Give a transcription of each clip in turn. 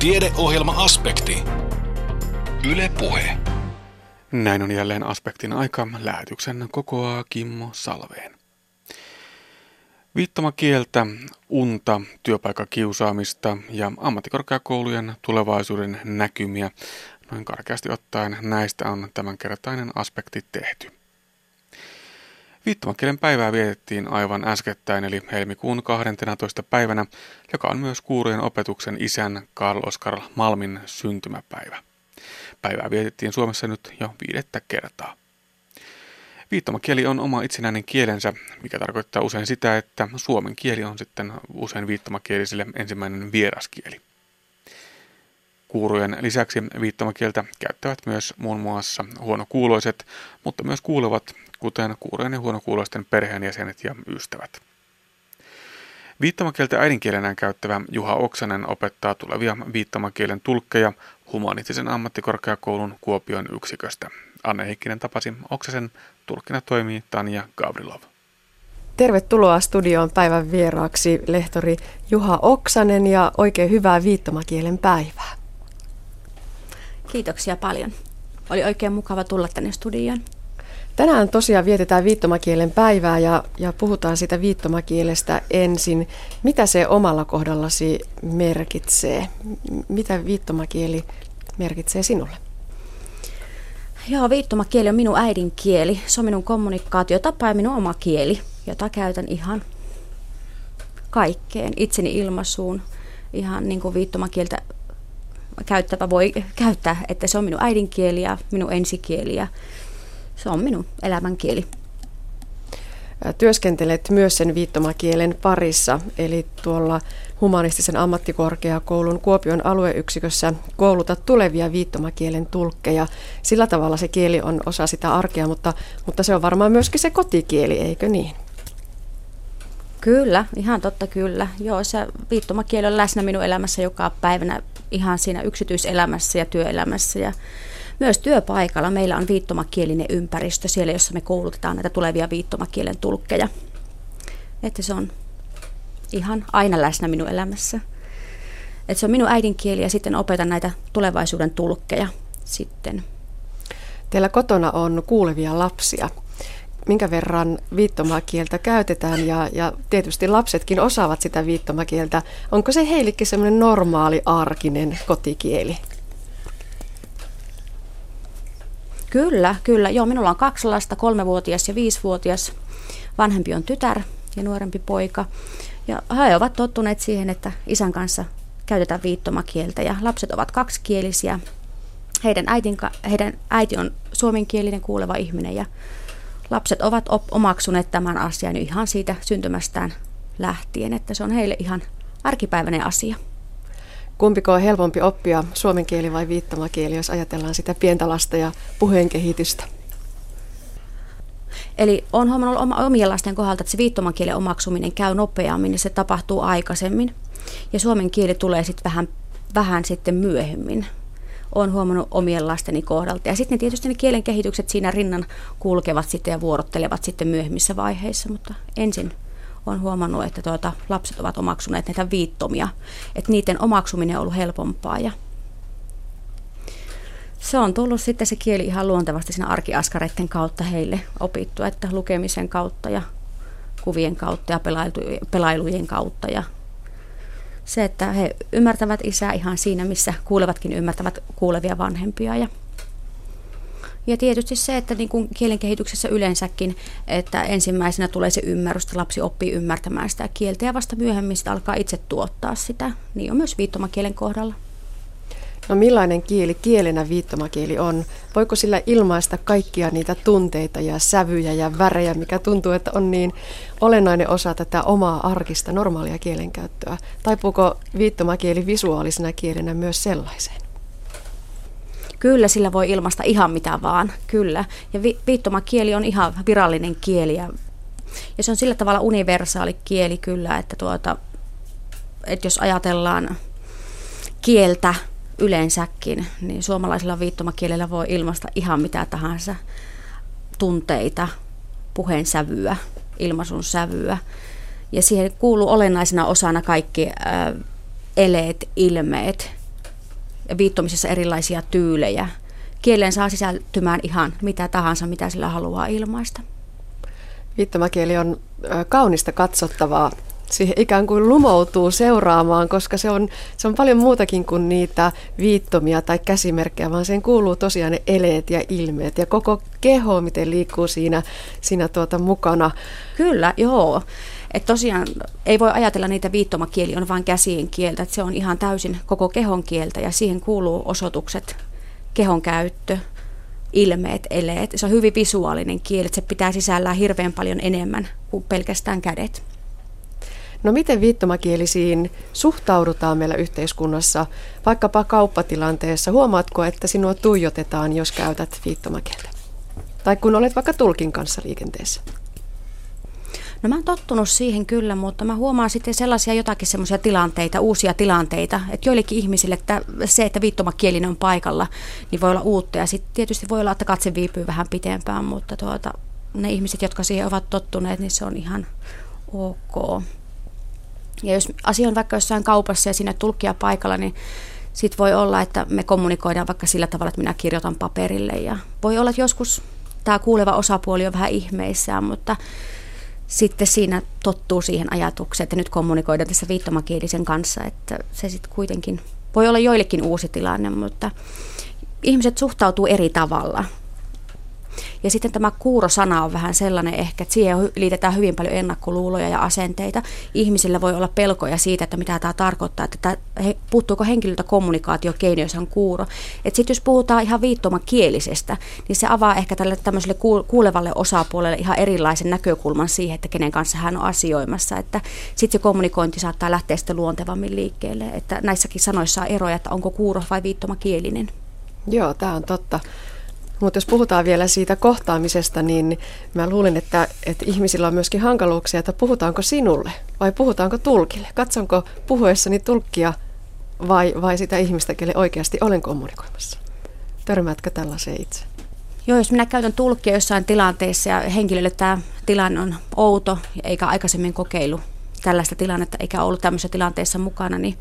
Tiedeohjelma-aspekti. Yle Puhe. Näin on jälleen aspektin aika. Lähetyksen kokoaa Kimmo Salveen. Viittomakieltä, unta, työpaikkakiusaamista ja ammattikorkeakoulujen tulevaisuuden näkymiä. Noin karkeasti ottaen näistä on tämänkertainen aspekti tehty. Viittomakielen päivää vietettiin aivan äskettäin eli helmikuun 12. päivänä, joka on myös kuurojen opetuksen isän Karl Oskar Malmin syntymäpäivä. Päivää vietettiin Suomessa nyt jo viidettä kertaa. Viittomakieli on oma itsenäinen kielensä, mikä tarkoittaa usein sitä, että suomen kieli on sitten usein viittomakielisille ensimmäinen vieraskieli. Kuurojen lisäksi viittomakieltä käyttävät myös muun muassa huonokuuloiset, mutta myös kuulevat, kuten kuurojen ja huonokuuloisten perheenjäsenet ja ystävät. Viittomakieltä äidinkielenään käyttävä Juha Oksanen opettaa tulevia viittomakielen tulkkeja humanistisen ammattikorkeakoulun Kuopion yksiköstä. Anne Heikkinen tapasi Oksasen, tulkkina toimii Tanja Gavrilov. Tervetuloa studioon päivän vieraaksi lehtori Juha Oksanen ja oikein hyvää viittomakielen päivää. Kiitoksia paljon. Oli oikein mukava tulla tänne studioon. Tänään tosiaan vietetään viittomakielen päivää ja, ja puhutaan sitä viittomakielestä ensin. Mitä se omalla kohdallasi merkitsee? Mitä viittomakieli merkitsee sinulle? Joo, viittomakieli on minun äidinkieli. Se on minun kommunikaatiotapa ja minun oma kieli, jota käytän ihan kaikkeen, itseni ilmaisuun. Ihan niin kuin viittomakieltä käyttävä voi käyttää, että se on minun äidinkieli ja minun ensikieli ja se on minun elämänkieli. Työskentelet myös sen viittomakielen parissa, eli tuolla humanistisen ammattikorkeakoulun Kuopion alueyksikössä koulutat tulevia viittomakielen tulkkeja. Sillä tavalla se kieli on osa sitä arkea, mutta, mutta se on varmaan myöskin se kotikieli, eikö niin? Kyllä, ihan totta kyllä. Joo, se viittomakieli on läsnä minun elämässä joka päivänä ihan siinä yksityiselämässä ja työelämässä. Ja myös työpaikalla meillä on viittomakielinen ympäristö siellä, jossa me koulutetaan näitä tulevia viittomakielen tulkkeja. Että se on ihan aina läsnä minun elämässä. Että se on minun äidinkieli ja sitten opetan näitä tulevaisuuden tulkkeja sitten. Teillä kotona on kuulevia lapsia. Minkä verran viittomakieltä käytetään ja, ja tietysti lapsetkin osaavat sitä viittomakieltä. Onko se heillekin semmoinen normaali arkinen kotikieli? Kyllä, kyllä. Joo, minulla on kaksi lasta, kolmevuotias ja viisivuotias. Vanhempi on tytär ja nuorempi poika. Ja he ovat tottuneet siihen, että isän kanssa käytetään viittomakieltä ja lapset ovat kaksikielisiä. Heidän, äitin, heidän äiti on suomenkielinen kuuleva ihminen ja lapset ovat op- omaksuneet tämän asian ihan siitä syntymästään lähtien, että se on heille ihan arkipäiväinen asia. Kumpiko on helpompi oppia suomen kieli vai viittomakieli, jos ajatellaan sitä pientä lasta ja puheen kehitystä? Eli on huomannut omien lasten kohdalta, että se viittomakielen omaksuminen käy nopeammin ja se tapahtuu aikaisemmin. Ja suomen kieli tulee sitten vähän, vähän sitten myöhemmin. Olen huomannut omien lasteni kohdalta. Ja sitten tietysti ne kielen kehitykset siinä rinnan kulkevat sitten ja vuorottelevat sitten myöhemmissä vaiheissa, mutta ensin olen huomannut, että tuota, lapset ovat omaksuneet näitä viittomia, että niiden omaksuminen on ollut helpompaa ja se on tullut sitten se kieli ihan luontevasti siinä arkiaskareiden kautta heille opittu, että lukemisen kautta ja kuvien kautta ja pelailujen kautta. Ja se, että he ymmärtävät isää ihan siinä, missä kuulevatkin ymmärtävät kuulevia vanhempia ja ja tietysti se, että niin kuin kielen kehityksessä yleensäkin, että ensimmäisenä tulee se ymmärrys, että lapsi oppii ymmärtämään sitä kieltä ja vasta myöhemmin sitä alkaa itse tuottaa sitä. Niin on myös viittomakielen kohdalla. No millainen kieli kielenä viittomakieli on? Voiko sillä ilmaista kaikkia niitä tunteita ja sävyjä ja värejä, mikä tuntuu, että on niin olennainen osa tätä omaa arkista normaalia kielenkäyttöä? Taipuuko viittomakieli visuaalisena kielenä myös sellaiseen? Kyllä, sillä voi ilmaista ihan mitä vaan, kyllä. Ja vi- viittomakieli on ihan virallinen kieli ja, ja se on sillä tavalla universaali kieli kyllä, että, tuota, että jos ajatellaan kieltä yleensäkin, niin suomalaisella viittomakielellä voi ilmaista ihan mitä tahansa tunteita, puheen sävyä, ilmaisun sävyä. Ja siihen kuuluu olennaisena osana kaikki äh, eleet, ilmeet, viittomisessa erilaisia tyylejä. Kieleen saa sisältymään ihan mitä tahansa, mitä sillä haluaa ilmaista. Viittomakieli on kaunista katsottavaa. Siihen ikään kuin lumoutuu seuraamaan, koska se on, se on paljon muutakin kuin niitä viittomia tai käsimerkkejä, vaan siihen kuuluu tosiaan ne eleet ja ilmeet ja koko keho, miten liikkuu siinä, siinä tuota mukana. Kyllä, joo. Et tosiaan ei voi ajatella niitä viittomakieli on vain käsien kieltä, että se on ihan täysin koko kehon kieltä ja siihen kuuluu osoitukset, kehon käyttö, ilmeet, eleet. Se on hyvin visuaalinen kieli, että se pitää sisällään hirveän paljon enemmän kuin pelkästään kädet. No miten viittomakielisiin suhtaudutaan meillä yhteiskunnassa, vaikkapa kauppatilanteessa? Huomaatko, että sinua tuijotetaan, jos käytät viittomakieltä? Tai kun olet vaikka tulkin kanssa liikenteessä? No mä oon tottunut siihen kyllä, mutta mä huomaan sitten sellaisia jotakin semmoisia tilanteita, uusia tilanteita, että joillekin ihmisille että se, että viittomakielinen on paikalla, niin voi olla uutta ja sitten tietysti voi olla, että katse viipyy vähän pitempään, mutta tuota, ne ihmiset, jotka siihen ovat tottuneet, niin se on ihan ok. Ja jos asia on vaikka jossain kaupassa ja sinne tulkkia paikalla, niin sitten voi olla, että me kommunikoidaan vaikka sillä tavalla, että minä kirjoitan paperille. Ja voi olla, että joskus tämä kuuleva osapuoli on vähän ihmeissään, mutta sitten siinä tottuu siihen ajatukseen, että nyt kommunikoidaan tässä viittomakielisen kanssa, että se sitten kuitenkin voi olla joillekin uusi tilanne, mutta ihmiset suhtautuu eri tavalla ja sitten tämä kuurosana on vähän sellainen ehkä, että siihen liitetään hyvin paljon ennakkoluuloja ja asenteita. Ihmisillä voi olla pelkoja siitä, että mitä tämä tarkoittaa, että tämä, he, puuttuuko henkilöltä kommunikaatiokeino, jos on kuuro. Että sitten jos puhutaan ihan viittomakielisestä, niin se avaa ehkä tälle tämmöiselle kuulevalle osapuolelle ihan erilaisen näkökulman siihen, että kenen kanssa hän on asioimassa. Että sitten se kommunikointi saattaa lähteä sitten luontevammin liikkeelle. Että näissäkin sanoissa on eroja, että onko kuuro vai viittomakielinen. Joo, tämä on totta. Mutta jos puhutaan vielä siitä kohtaamisesta, niin mä luulen, että, että ihmisillä on myöskin hankaluuksia, että puhutaanko sinulle vai puhutaanko tulkille. Katsonko puhuessani tulkkia vai, vai sitä ihmistä, kelle oikeasti olen kommunikoimassa. Törmäätkö tällaiseen itse? Joo, jos minä käytän tulkkia jossain tilanteessa ja henkilölle tämä tilanne on outo eikä aikaisemmin kokeilu tällaista tilannetta eikä ollut tämmöisessä tilanteessa mukana, niin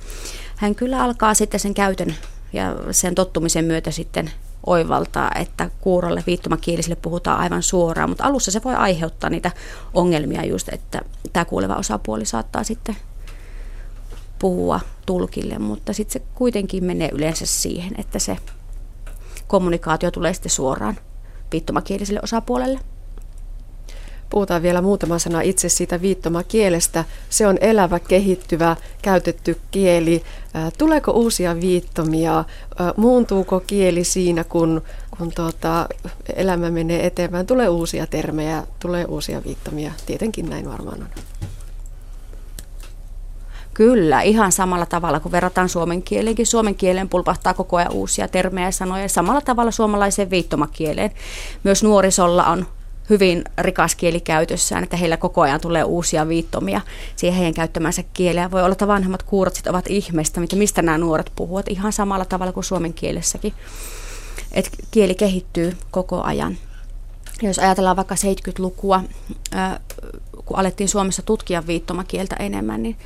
hän kyllä alkaa sitten sen käytön ja sen tottumisen myötä sitten oivaltaa, että kuurolle viittomakielisille puhutaan aivan suoraan, mutta alussa se voi aiheuttaa niitä ongelmia just, että tämä kuuleva osapuoli saattaa sitten puhua tulkille, mutta sitten se kuitenkin menee yleensä siihen, että se kommunikaatio tulee sitten suoraan viittomakieliselle osapuolelle. Puhutaan vielä muutama sana itse siitä viittomakielestä. Se on elävä, kehittyvä, käytetty kieli. Tuleeko uusia viittomia? Muuntuuko kieli siinä, kun, kun tuota, elämä menee eteenpäin? Tulee uusia termejä, tulee uusia viittomia. Tietenkin näin varmaan on. Kyllä, ihan samalla tavalla kuin verrataan suomen kieleenkin. Suomen kieleen pulpahtaa koko ajan uusia termejä ja sanoja. Samalla tavalla suomalaiseen viittomakieleen. Myös nuorisolla on hyvin rikas kieli käytössään, että heillä koko ajan tulee uusia viittomia siihen heidän käyttämänsä kieleä. Voi olla, että vanhemmat kuurot ovat ihmeestä, mitä, mistä nämä nuoret puhuvat, ihan samalla tavalla kuin suomen kielessäkin. Et kieli kehittyy koko ajan. Ja jos ajatellaan vaikka 70-lukua, kun alettiin Suomessa tutkia viittomakieltä enemmän, niin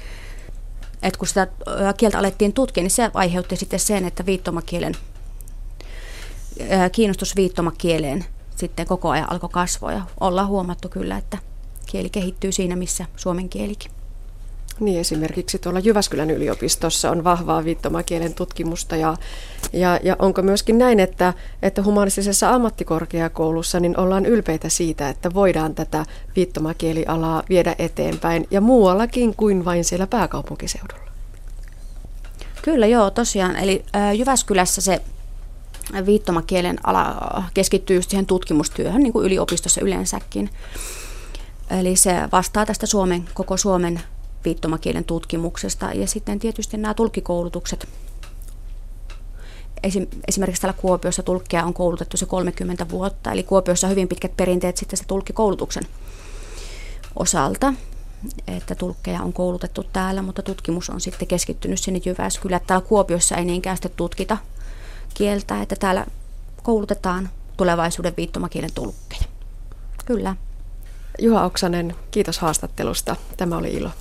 että kun sitä kieltä alettiin tutkia, niin se aiheutti sitten sen, että viittomakielen kiinnostus viittomakieleen sitten koko ajan alkoi kasvaa ja ollaan huomattu kyllä, että kieli kehittyy siinä, missä suomen kielikin. Niin, esimerkiksi tuolla Jyväskylän yliopistossa on vahvaa viittomakielen tutkimusta ja, ja, ja onko myöskin näin, että, että humanistisessa ammattikorkeakoulussa niin ollaan ylpeitä siitä, että voidaan tätä viittomakielialaa viedä eteenpäin ja muuallakin kuin vain siellä pääkaupunkiseudulla? Kyllä joo, tosiaan. Eli Jyväskylässä se viittomakielen ala keskittyy just siihen tutkimustyöhön, niin kuin yliopistossa yleensäkin. Eli se vastaa tästä Suomen, koko Suomen viittomakielen tutkimuksesta. Ja sitten tietysti nämä tulkikoulutukset. Esimerkiksi täällä Kuopiossa tulkkia on koulutettu se 30 vuotta, eli Kuopiossa on hyvin pitkät perinteet sitten se tulkkikoulutuksen osalta että tulkkeja on koulutettu täällä, mutta tutkimus on sitten keskittynyt sinne Jyväskylään. Täällä Kuopiossa ei niinkään sitten tutkita kieltä, että täällä koulutetaan tulevaisuuden viittomakielen tulkkeja. Kyllä. Juha Oksanen, kiitos haastattelusta. Tämä oli ilo.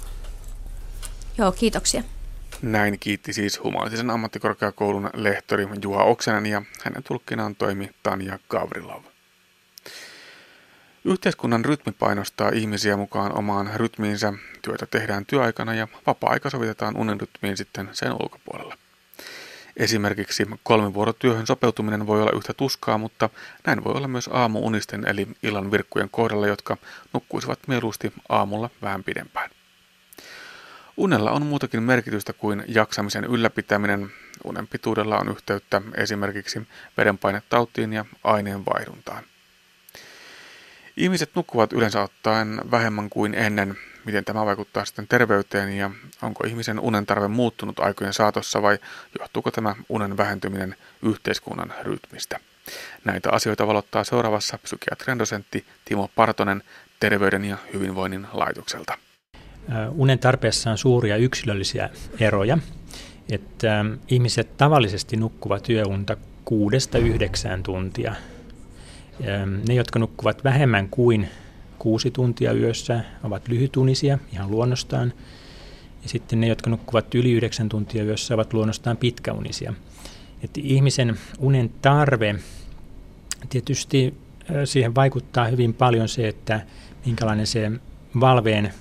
Joo, kiitoksia. Näin kiitti siis humanistisen ammattikorkeakoulun lehtori Juha Oksanen ja hänen tulkkinaan toimi Tanja Gavrilov. Yhteiskunnan rytmi painostaa ihmisiä mukaan omaan rytmiinsä. Työtä tehdään työaikana ja vapaa-aika sovitetaan unen rytmiin sitten sen ulkopuolella. Esimerkiksi kolmivuorotyöhön sopeutuminen voi olla yhtä tuskaa, mutta näin voi olla myös aamuunisten eli illan virkkujen kohdalla, jotka nukkuisivat mieluusti aamulla vähän pidempään. Unella on muutakin merkitystä kuin jaksamisen ylläpitäminen. Unen pituudella on yhteyttä esimerkiksi verenpainetautiin ja aineenvaihduntaan. Ihmiset nukkuvat yleensä ottaen vähemmän kuin ennen. Miten tämä vaikuttaa sitten terveyteen ja onko ihmisen unen tarve muuttunut aikojen saatossa vai johtuuko tämä unen vähentyminen yhteiskunnan rytmistä? Näitä asioita valottaa seuraavassa psykiatrian dosentti Timo Partonen Terveyden ja hyvinvoinnin laitokselta. Unen tarpeessa on suuria yksilöllisiä eroja. Että ihmiset tavallisesti nukkuvat yöunta kuudesta yhdeksään tuntia ne, jotka nukkuvat vähemmän kuin kuusi tuntia yössä, ovat lyhytunisia ihan luonnostaan. Ja sitten ne, jotka nukkuvat yli yhdeksän tuntia yössä, ovat luonnostaan pitkäunisia. Että ihmisen unen tarve, tietysti siihen vaikuttaa hyvin paljon se, että minkälainen se valveen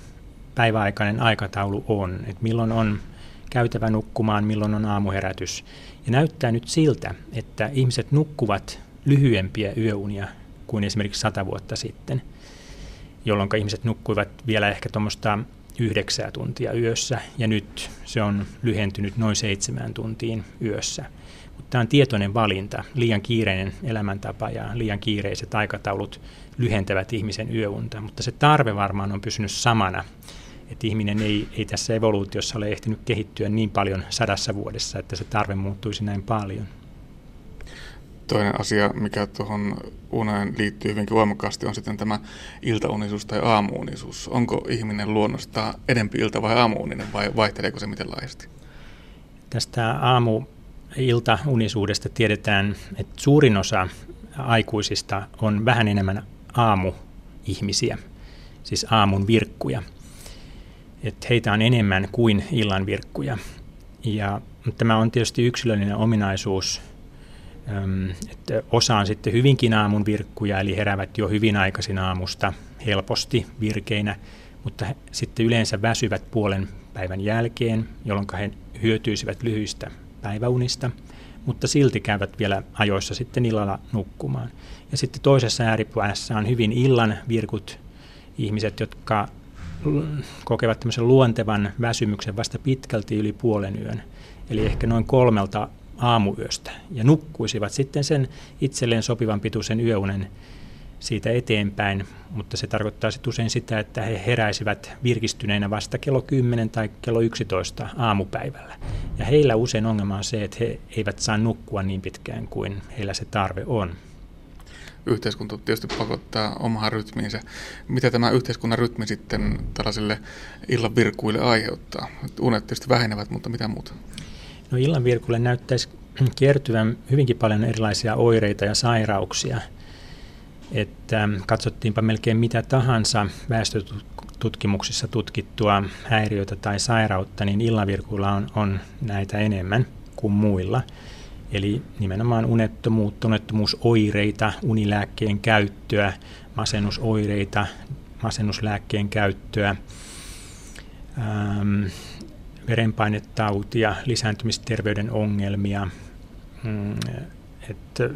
päiväaikainen aikataulu on. Että milloin on käytävä nukkumaan, milloin on aamuherätys. Ja näyttää nyt siltä, että ihmiset nukkuvat lyhyempiä yöunia kuin esimerkiksi sata vuotta sitten, jolloin ihmiset nukkuivat vielä ehkä tuommoista yhdeksää tuntia yössä, ja nyt se on lyhentynyt noin seitsemään tuntiin yössä. Mutta tämä on tietoinen valinta. Liian kiireinen elämäntapa ja liian kiireiset aikataulut lyhentävät ihmisen yöunta, mutta se tarve varmaan on pysynyt samana. Että ihminen ei, ei tässä evoluutiossa ole ehtinyt kehittyä niin paljon sadassa vuodessa, että se tarve muuttuisi näin paljon. Toinen asia, mikä tuohon uneen liittyy hyvinkin voimakkaasti, on sitten tämä iltaunisuus tai aamuunisuus. Onko ihminen luonnosta edempi ilta- vai aamuuninen vai vaihteleeko se miten laajasti? Tästä aamu iltaunisuudesta tiedetään, että suurin osa aikuisista on vähän enemmän aamuihmisiä, siis aamun virkkuja. Että heitä on enemmän kuin illan virkkuja. Ja tämä on tietysti yksilöllinen ominaisuus – että osa on sitten hyvinkin aamun virkkuja, eli heräävät jo hyvin aikaisin aamusta helposti virkeinä, mutta sitten yleensä väsyvät puolen päivän jälkeen, jolloin he hyötyisivät lyhyistä päiväunista, mutta silti käyvät vielä ajoissa sitten illalla nukkumaan. Ja sitten toisessa ääripäässä on hyvin illan virkut ihmiset, jotka kokevat tämmöisen luontevan väsymyksen vasta pitkälti yli puolen yön. Eli ehkä noin kolmelta aamuyöstä ja nukkuisivat sitten sen itselleen sopivan pituisen yöunen siitä eteenpäin, mutta se tarkoittaa sitten usein sitä, että he heräisivät virkistyneinä vasta kello 10 tai kello 11 aamupäivällä. Ja heillä usein ongelma on se, että he eivät saa nukkua niin pitkään kuin heillä se tarve on. Yhteiskunta tietysti pakottaa omaan rytmiinsä. Mitä tämä yhteiskunnan rytmi sitten tällaisille illan virkuille aiheuttaa? Unet tietysti vähenevät, mutta mitä muuta? No illan virkulle näyttäisi kertyvän hyvinkin paljon erilaisia oireita ja sairauksia. Että katsottiinpa melkein mitä tahansa väestötutkimuksissa tutkittua häiriötä tai sairautta, niin illanvirkuilla on, on näitä enemmän kuin muilla. Eli nimenomaan unettomuutta, unettomuusoireita, unilääkkeen käyttöä, masennusoireita, masennuslääkkeen käyttöä, ähm, verenpainetautia, lisääntymisterveyden ongelmia. Mm, että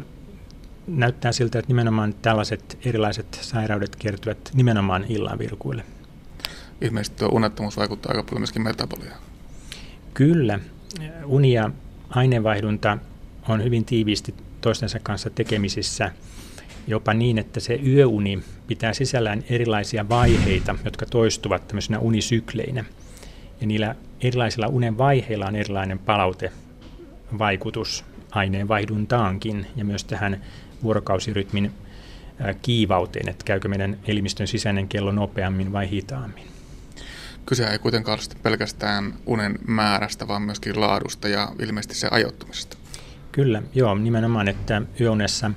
näyttää siltä, että nimenomaan tällaiset erilaiset sairaudet kertyvät nimenomaan illan virkuille. Ilmeisesti tuo unettomuus vaikuttaa aika paljon myöskin metaboliaan. Kyllä. Uni ja aineenvaihdunta on hyvin tiiviisti toistensa kanssa tekemisissä jopa niin, että se yöuni pitää sisällään erilaisia vaiheita, jotka toistuvat tämmöisenä unisykleinä. Ja niillä erilaisilla unen vaiheilla on erilainen palautevaikutus aineenvaihduntaankin ja myös tähän vuorokausirytmin kiivauteen, että käykö meidän elimistön sisäinen kello nopeammin vai hitaammin. Kyse ei kuitenkaan ole pelkästään unen määrästä, vaan myöskin laadusta ja ilmeisesti se ajoittumisesta. Kyllä, joo, nimenomaan, että yöunessa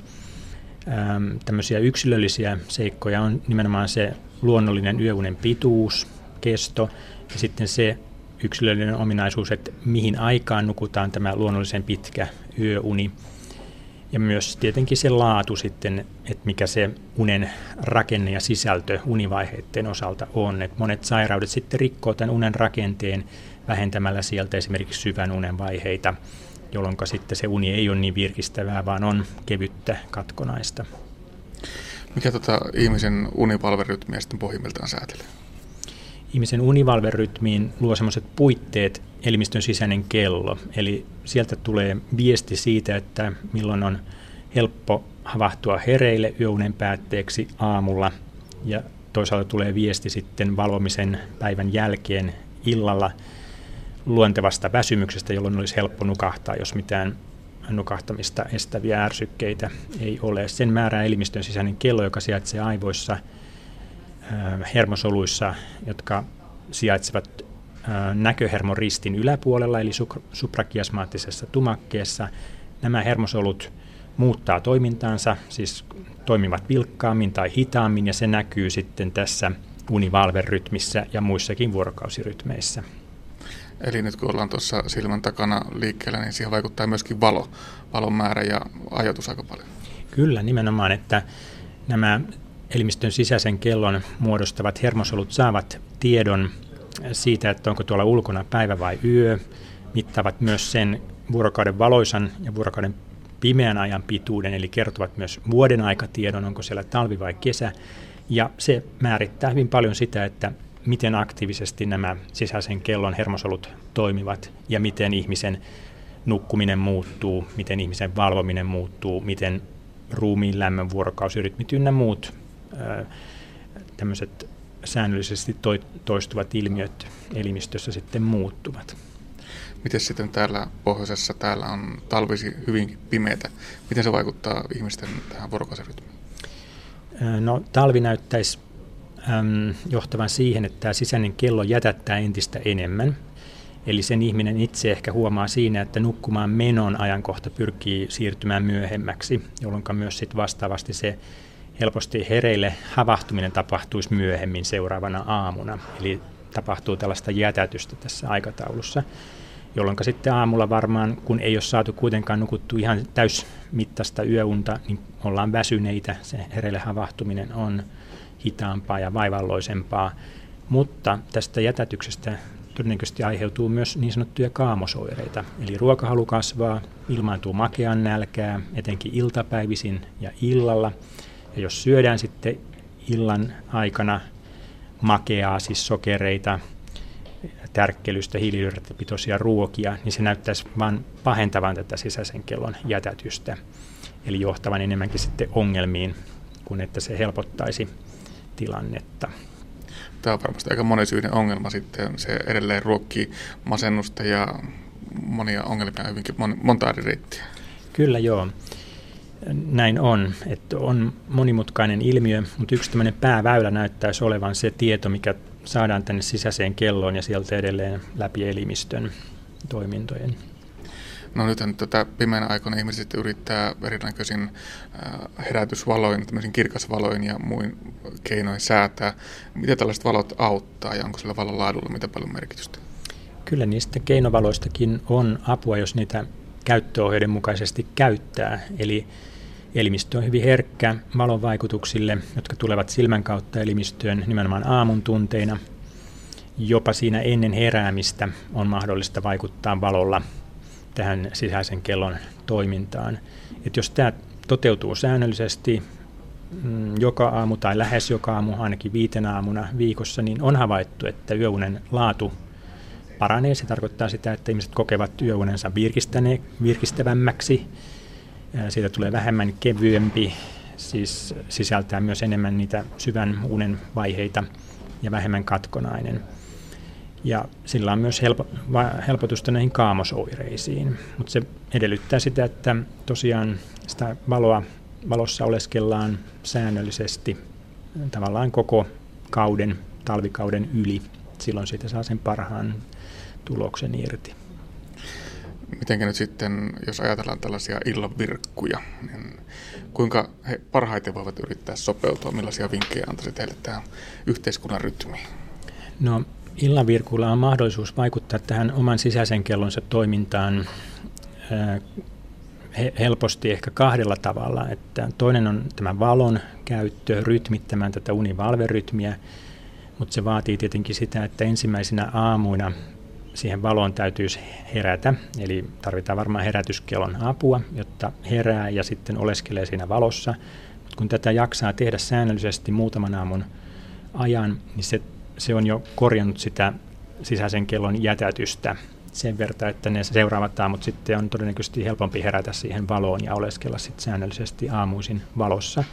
tämmöisiä yksilöllisiä seikkoja on nimenomaan se luonnollinen yöunen pituus, kesto ja sitten se, yksilöllinen ominaisuus, että mihin aikaan nukutaan tämä luonnollisen pitkä yöuni. Ja myös tietenkin se laatu sitten, että mikä se unen rakenne ja sisältö univaiheiden osalta on. Että monet sairaudet sitten rikkoo tämän unen rakenteen vähentämällä sieltä esimerkiksi syvän unen vaiheita, jolloin sitten se uni ei ole niin virkistävää, vaan on kevyttä katkonaista. Mikä tota ihmisen unipalverytmiä sitten pohjimmiltaan säätelee? Ihmisen univalverytmiin luo sellaiset puitteet elimistön sisäinen kello. Eli sieltä tulee viesti siitä, että milloin on helppo havahtua hereille yöunen päätteeksi aamulla ja toisaalta tulee viesti sitten valvomisen päivän jälkeen illalla luontevasta väsymyksestä, jolloin olisi helppo nukahtaa, jos mitään nukahtamista estäviä ärsykkeitä ei ole. Sen määrää elimistön sisäinen kello, joka sijaitsee aivoissa, hermosoluissa, jotka sijaitsevat näköhermoristin yläpuolella, eli suprakiasmaattisessa tumakkeessa. Nämä hermosolut muuttaa toimintaansa, siis toimivat vilkkaammin tai hitaammin, ja se näkyy sitten tässä univalverytmissä ja muissakin vuorokausirytmeissä. Eli nyt kun ollaan tuossa silmän takana liikkeellä, niin siihen vaikuttaa myöskin valo, valon määrä ja ajoitus aika paljon. Kyllä, nimenomaan, että nämä elimistön sisäisen kellon muodostavat hermosolut saavat tiedon siitä, että onko tuolla ulkona päivä vai yö, mittaavat myös sen vuorokauden valoisan ja vuorokauden pimeän ajan pituuden, eli kertovat myös vuoden aikatiedon, onko siellä talvi vai kesä. Ja se määrittää hyvin paljon sitä, että miten aktiivisesti nämä sisäisen kellon hermosolut toimivat ja miten ihmisen nukkuminen muuttuu, miten ihmisen valvominen muuttuu, miten ruumiin lämmön vuorokausirytmit ynnä muut tämmöiset säännöllisesti toistuvat ilmiöt elimistössä sitten muuttuvat. Miten sitten täällä pohjoisessa, täällä on talvisi hyvinkin pimeätä. Miten se vaikuttaa ihmisten tähän vuorokausirytmiin? No talvi näyttäisi äm, johtavan siihen, että tämä sisäinen kello jätättää entistä enemmän. Eli sen ihminen itse ehkä huomaa siinä, että nukkumaan menon ajankohta pyrkii siirtymään myöhemmäksi, jolloin myös sit vastaavasti se helposti hereille havahtuminen tapahtuisi myöhemmin seuraavana aamuna. Eli tapahtuu tällaista jätätystä tässä aikataulussa, jolloin sitten aamulla varmaan, kun ei ole saatu kuitenkaan nukuttu ihan täysmittaista yöunta, niin ollaan väsyneitä. Se hereille havahtuminen on hitaampaa ja vaivalloisempaa. Mutta tästä jätätyksestä todennäköisesti aiheutuu myös niin sanottuja kaamosoireita. Eli ruokahalu kasvaa, ilmaantuu makean nälkää, etenkin iltapäivisin ja illalla – ja jos syödään sitten illan aikana makeaa, siis sokereita, tärkkelystä, hiilihydraattipitoisia ruokia, niin se näyttäisi vain pahentavan tätä sisäisen kellon jätätystä. Eli johtavan enemmänkin sitten ongelmiin, kuin että se helpottaisi tilannetta. Tämä on varmasti aika monisyinen ongelma sitten. Se edelleen ruokkii masennusta ja monia ongelmia hyvinkin monta eri reittiä. Kyllä joo näin on, että on monimutkainen ilmiö, mutta yksi tämmöinen pääväylä näyttäisi olevan se tieto, mikä saadaan tänne sisäiseen kelloon ja sieltä edelleen läpi elimistön toimintojen. No nythän tätä pimeänä aikoina ihmiset yrittää erinäköisin äh, herätysvaloin, tämmöisin kirkasvaloin ja muin keinoin säätää. Miten tällaiset valot auttaa ja onko sillä valon laadulla mitä paljon merkitystä? Kyllä niistä keinovaloistakin on apua, jos niitä käyttöohjeiden mukaisesti käyttää. Eli Elimistö on hyvin herkkä valon vaikutuksille, jotka tulevat silmän kautta elimistöön nimenomaan aamun tunteina. Jopa siinä ennen heräämistä on mahdollista vaikuttaa valolla tähän sisäisen kellon toimintaan. Et jos tämä toteutuu säännöllisesti mm, joka aamu tai lähes joka aamu, ainakin viitenä aamuna viikossa, niin on havaittu, että yöunen laatu paranee. Se tarkoittaa sitä, että ihmiset kokevat yöunensa virkistävämmäksi siitä tulee vähemmän kevyempi, siis sisältää myös enemmän niitä syvän unen vaiheita ja vähemmän katkonainen. Ja sillä on myös helpo, helpotusta näihin kaamosoireisiin, mutta se edellyttää sitä, että tosiaan sitä valoa, valossa oleskellaan säännöllisesti tavallaan koko kauden, talvikauden yli. Silloin siitä saa sen parhaan tuloksen irti. Miten nyt sitten, jos ajatellaan tällaisia illanvirkkuja, niin kuinka he parhaiten voivat yrittää sopeutua, millaisia vinkkejä antaisit heille tähän yhteiskunnan rytmiin? No illanvirkuilla on mahdollisuus vaikuttaa tähän oman sisäisen kellonsa toimintaan helposti ehkä kahdella tavalla. Että toinen on tämä valon käyttö rytmittämään tätä univalverytmiä, mutta se vaatii tietenkin sitä, että ensimmäisenä aamuina siihen valoon täytyisi herätä, eli tarvitaan varmaan herätyskellon apua, jotta herää ja sitten oleskelee siinä valossa. Mutta kun tätä jaksaa tehdä säännöllisesti muutaman aamun ajan, niin se, se on jo korjannut sitä sisäisen kellon jätätystä sen verran, että ne seuraavat aamut sitten on todennäköisesti helpompi herätä siihen valoon ja oleskella sitten säännöllisesti aamuisin valossa.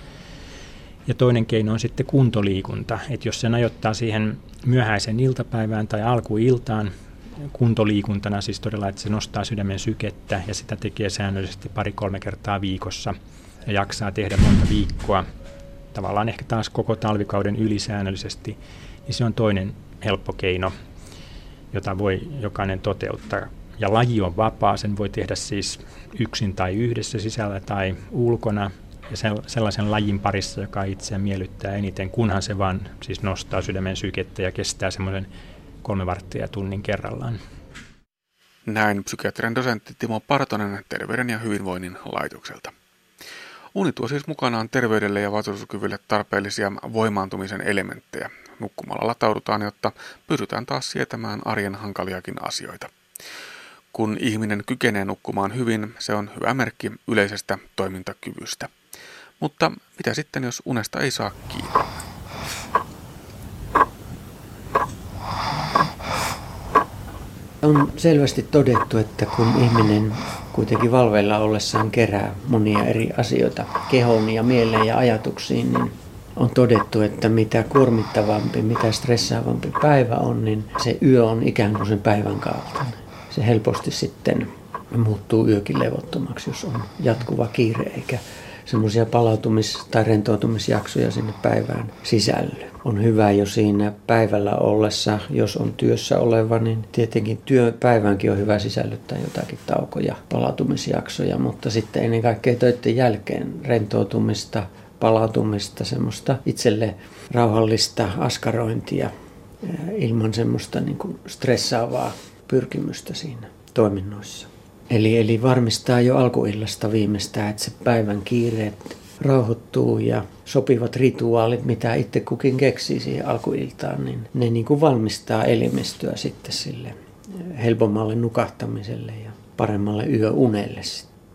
Ja toinen keino on sitten kuntoliikunta, että jos sen ajoittaa siihen myöhäisen iltapäivään tai alkuiltaan kuntoliikuntana, siis todella, että se nostaa sydämen sykettä ja sitä tekee säännöllisesti pari-kolme kertaa viikossa ja jaksaa tehdä monta viikkoa, tavallaan ehkä taas koko talvikauden ylisäännöllisesti, niin se on toinen helppo keino jota voi jokainen toteuttaa. Ja laji on vapaa, sen voi tehdä siis yksin tai yhdessä sisällä tai ulkona ja sellaisen lajin parissa, joka itseä miellyttää eniten, kunhan se vaan siis nostaa sydämen sykettä ja kestää semmoisen kolme varttia tunnin kerrallaan. Näin psykiatrian dosentti Timo Partonen Terveyden ja hyvinvoinnin laitokselta. Uni tuo siis mukanaan terveydelle ja vastustuskyvylle tarpeellisia voimaantumisen elementtejä, Nukkumalla lataudutaan, jotta pysytään taas sietämään arjen hankaliakin asioita. Kun ihminen kykenee nukkumaan hyvin, se on hyvä merkki yleisestä toimintakyvystä. Mutta mitä sitten, jos unesta ei saa kiinni? On selvästi todettu, että kun ihminen kuitenkin valveilla ollessaan kerää monia eri asioita kehoon ja mieleen ja ajatuksiin, niin on todettu, että mitä kuormittavampi, mitä stressaavampi päivä on, niin se yö on ikään kuin sen päivän kaltainen. Se helposti sitten muuttuu yökin levottomaksi, jos on jatkuva kiire eikä semmoisia palautumis- tai rentoutumisjaksoja sinne päivään sisälly. On hyvä jo siinä päivällä ollessa, jos on työssä oleva, niin tietenkin työpäivänkin on hyvä sisällyttää jotakin taukoja, palautumisjaksoja, mutta sitten ennen kaikkea töiden jälkeen rentoutumista, palautumista, semmoista itselle rauhallista askarointia ilman semmoista niin kuin stressaavaa pyrkimystä siinä toiminnoissa. Eli, eli varmistaa jo alkuillasta viimeistään, että se päivän kiireet rauhoittuu ja sopivat rituaalit, mitä itse kukin keksii siihen alkuiltaan, niin ne niin kuin valmistaa elimistöä sitten sille helpommalle nukahtamiselle ja paremmalle yöunelle.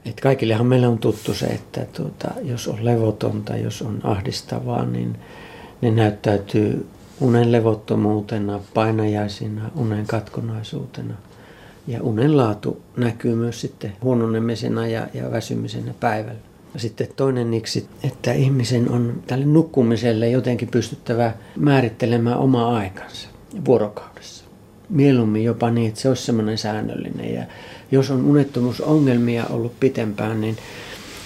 Et kaikillehan meillä on tuttu se, että tuota, jos on levotonta, jos on ahdistavaa, niin ne näyttäytyy unen levottomuutena, painajaisina, unen katkonaisuutena. Ja unen laatu näkyy myös sitten huononemisena ja, ja väsymisenä päivällä. Sitten toinen niksi, että ihmisen on tälle nukkumiselle jotenkin pystyttävä määrittelemään oma aikansa vuorokaudessa. Mieluummin jopa niin, että se olisi semmoinen säännöllinen ja jos on unettomuusongelmia ollut pitempään, niin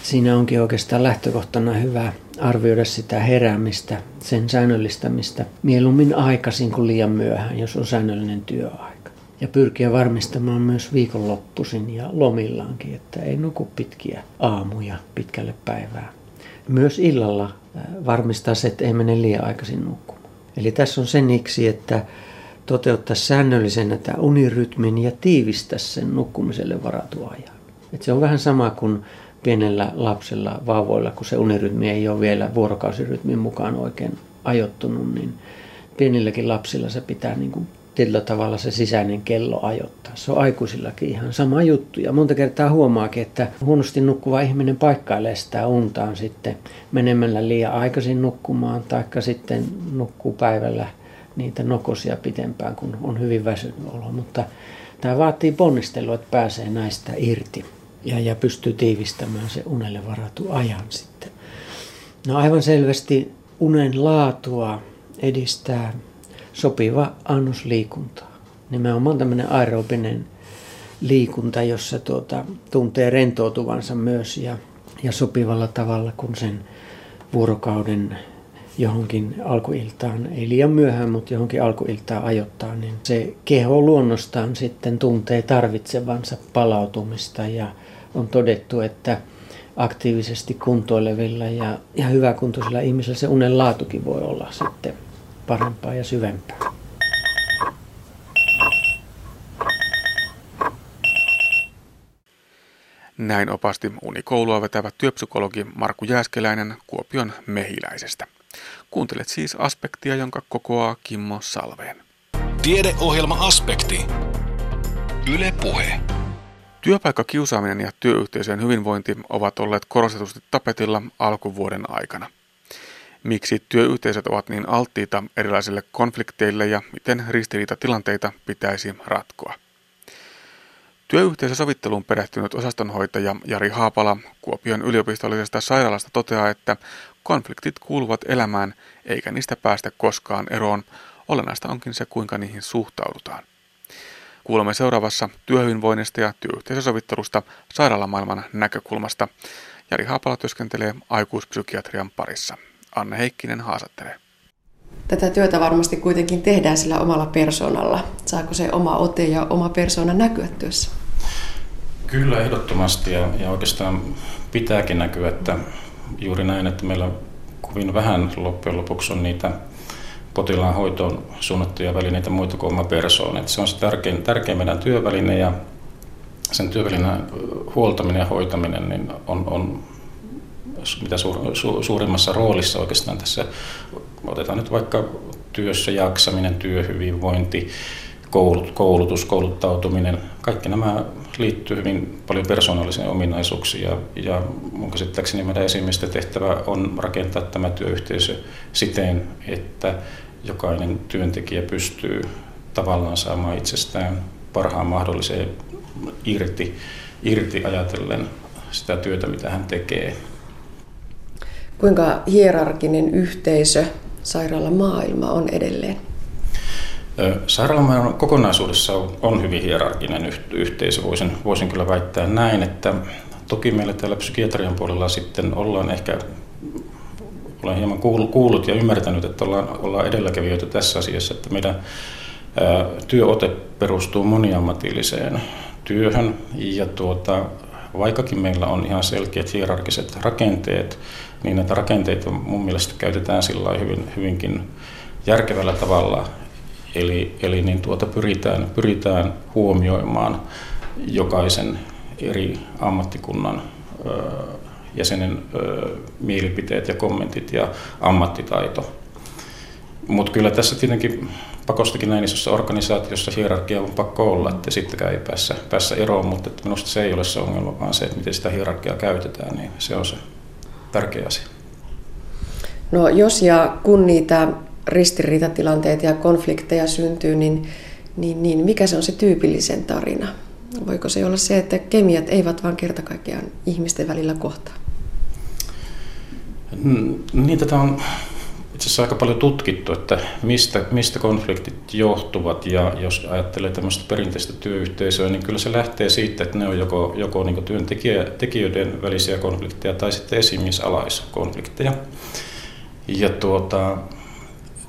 siinä onkin oikeastaan lähtökohtana hyvä arvioida sitä heräämistä, sen säännöllistämistä mieluummin aikaisin kuin liian myöhään, jos on säännöllinen työaika. Ja pyrkiä varmistamaan myös viikonloppuisin ja lomillaankin, että ei nuku pitkiä aamuja pitkälle päivään. Myös illalla äh, varmistaa se, että ei mene liian aikaisin nukkumaan. Eli tässä on sen iksi, että toteuttaa säännöllisenä tämä unirytmin ja tiivistää sen nukkumiselle varatun ajan. Et se on vähän sama kuin pienellä lapsella, vauvoilla, kun se unirytmi ei ole vielä vuorokausirytmin mukaan oikein ajoittunut, niin pienilläkin lapsilla se pitää niin kuin tietyllä tavalla se sisäinen kello ajoittaa. Se on aikuisillakin ihan sama juttu. Ja monta kertaa huomaakin, että huonosti nukkuva ihminen paikkailee sitä untaan sitten menemällä liian aikaisin nukkumaan, taikka sitten nukkuu päivällä – niitä nokosia pitempään, kun on hyvin väsynyt olo. Mutta tämä vaatii ponnistelua, että pääsee näistä irti ja, ja pystyy tiivistämään se unelle varatu ajan sitten. No aivan selvästi unen laatua edistää sopiva annos liikuntaa. Nimenomaan tämmöinen aerobinen liikunta, jossa tuota, tuntee rentoutuvansa myös ja, ja sopivalla tavalla, kun sen vuorokauden johonkin alkuiltaan, ei liian myöhään, mutta johonkin alkuiltaan ajoittaa, niin se keho luonnostaan sitten tuntee tarvitsevansa palautumista ja on todettu, että aktiivisesti kuntoilevilla ja, ja hyväkuntoisilla ihmisillä se unen laatukin voi olla sitten parempaa ja syvempää. Näin opasti unikoulua vetävä työpsykologi Markku Jääskeläinen Kuopion mehiläisestä. Kuuntelet siis aspektia, jonka kokoaa Kimmo Salveen. Tiedeohjelma Aspekti. Yle Puhe. Työpaikkakiusaaminen ja työyhteisöjen hyvinvointi ovat olleet korostetusti tapetilla alkuvuoden aikana. Miksi työyhteisöt ovat niin alttiita erilaisille konflikteille ja miten ristiriitatilanteita pitäisi ratkoa? Työyhteisösovitteluun perehtynyt osastonhoitaja Jari Haapala Kuopion yliopistollisesta sairaalasta toteaa, että konfliktit kuuluvat elämään eikä niistä päästä koskaan eroon. Olennaista onkin se, kuinka niihin suhtaudutaan. Kuulemme seuraavassa työhyvinvoinnista ja työyhteisösovittelusta sairaalamaailman näkökulmasta. Jari Haapala työskentelee aikuispsykiatrian parissa. Anne Heikkinen haastattelee. Tätä työtä varmasti kuitenkin tehdään sillä omalla persoonalla. Saako se oma ote ja oma persoona näkyä työssä? Kyllä ehdottomasti ja, ja oikeastaan pitääkin näkyä, että juuri näin, että meillä kovin vähän loppujen lopuksi on niitä potilaan hoitoon suunnattuja välineitä muita kuin oma persoona. Että se on se tärkein, tärkein meidän työväline ja sen työvälineen huoltaminen ja hoitaminen niin on, on mitä suur, su, suurimmassa roolissa oikeastaan tässä. Otetaan nyt vaikka työssä jaksaminen, työhyvinvointi, koulut, koulutus, kouluttautuminen. Kaikki nämä liittyy hyvin paljon persoonallisiin ominaisuuksiin ja, ja mun käsittääkseni meidän esimiesten tehtävä on rakentaa tämä työyhteisö siten, että jokainen työntekijä pystyy tavallaan saamaan itsestään parhaan mahdolliseen irti, irti ajatellen sitä työtä, mitä hän tekee. Kuinka hierarkinen yhteisö sairaalamaailma on edelleen? Sairaalamaailman kokonaisuudessa on hyvin hierarkinen yhteisö. Voisin, voisin kyllä väittää näin, että toki meillä täällä psykiatrian puolella sitten ollaan ehkä olen hieman kuullut ja ymmärtänyt, että ollaan, ollaan edelläkävijöitä tässä asiassa, että meidän työote perustuu moniammatilliseen työhön ja tuota, vaikkakin meillä on ihan selkeät hierarkiset rakenteet, niin näitä rakenteita mun mielestä käytetään sillä hyvin, hyvinkin järkevällä tavalla. Eli, eli niin tuota pyritään, pyritään huomioimaan jokaisen eri ammattikunnan jäsenen mielipiteet ja kommentit ja ammattitaito. Mutta kyllä tässä tietenkin pakostakin näin isossa organisaatiossa hierarkia on pakko olla, että sittenkään ei päässä, päässä eroon, mutta että minusta se ei ole se ongelma, vaan se, että miten sitä hierarkiaa käytetään, niin se on se tärkeä asia. No jos ja kun niitä ristiriitatilanteita ja konflikteja syntyy, niin, niin, niin mikä se on se tyypillisen tarina? Voiko se olla se, että kemiat eivät vaan kerta kaikkiaan ihmisten välillä kohtaa? Niin, tätä on itse asiassa aika paljon tutkittu, että mistä, mistä konfliktit johtuvat. Ja jos ajattelee tämmöistä perinteistä työyhteisöä, niin kyllä se lähtee siitä, että ne on joko, joko niin työntekijöiden välisiä konflikteja tai sitten esimiesalaiskonflikteja. Ja tuota,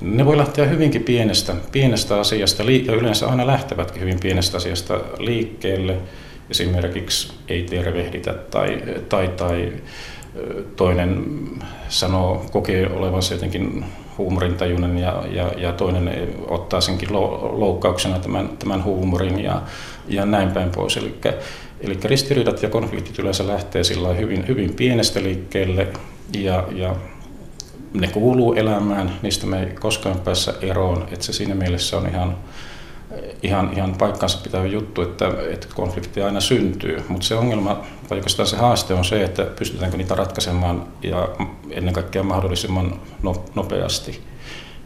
ne voi lähteä hyvinkin pienestä, pienestä asiasta, ja yleensä aina lähtevätkin hyvin pienestä asiasta liikkeelle. Esimerkiksi ei tervehditä tai, tai, tai toinen sanoo, kokee olevansa jotenkin huumorintajuinen ja, ja, ja toinen ottaa senkin loukkauksena tämän, tämän huumorin ja, ja näin päin pois. Eli, eli ristiriidat ja konfliktit yleensä lähtee sillä hyvin, hyvin pienestä liikkeelle ja, ja ne kuuluu elämään, niistä me ei koskaan päässä eroon, että se siinä mielessä on ihan, ihan, ihan paikkansa pitävä juttu, että, että konflikti aina syntyy, mutta se ongelma, tai oikeastaan se haaste on se, että pystytäänkö niitä ratkaisemaan ja ennen kaikkea mahdollisimman no, nopeasti.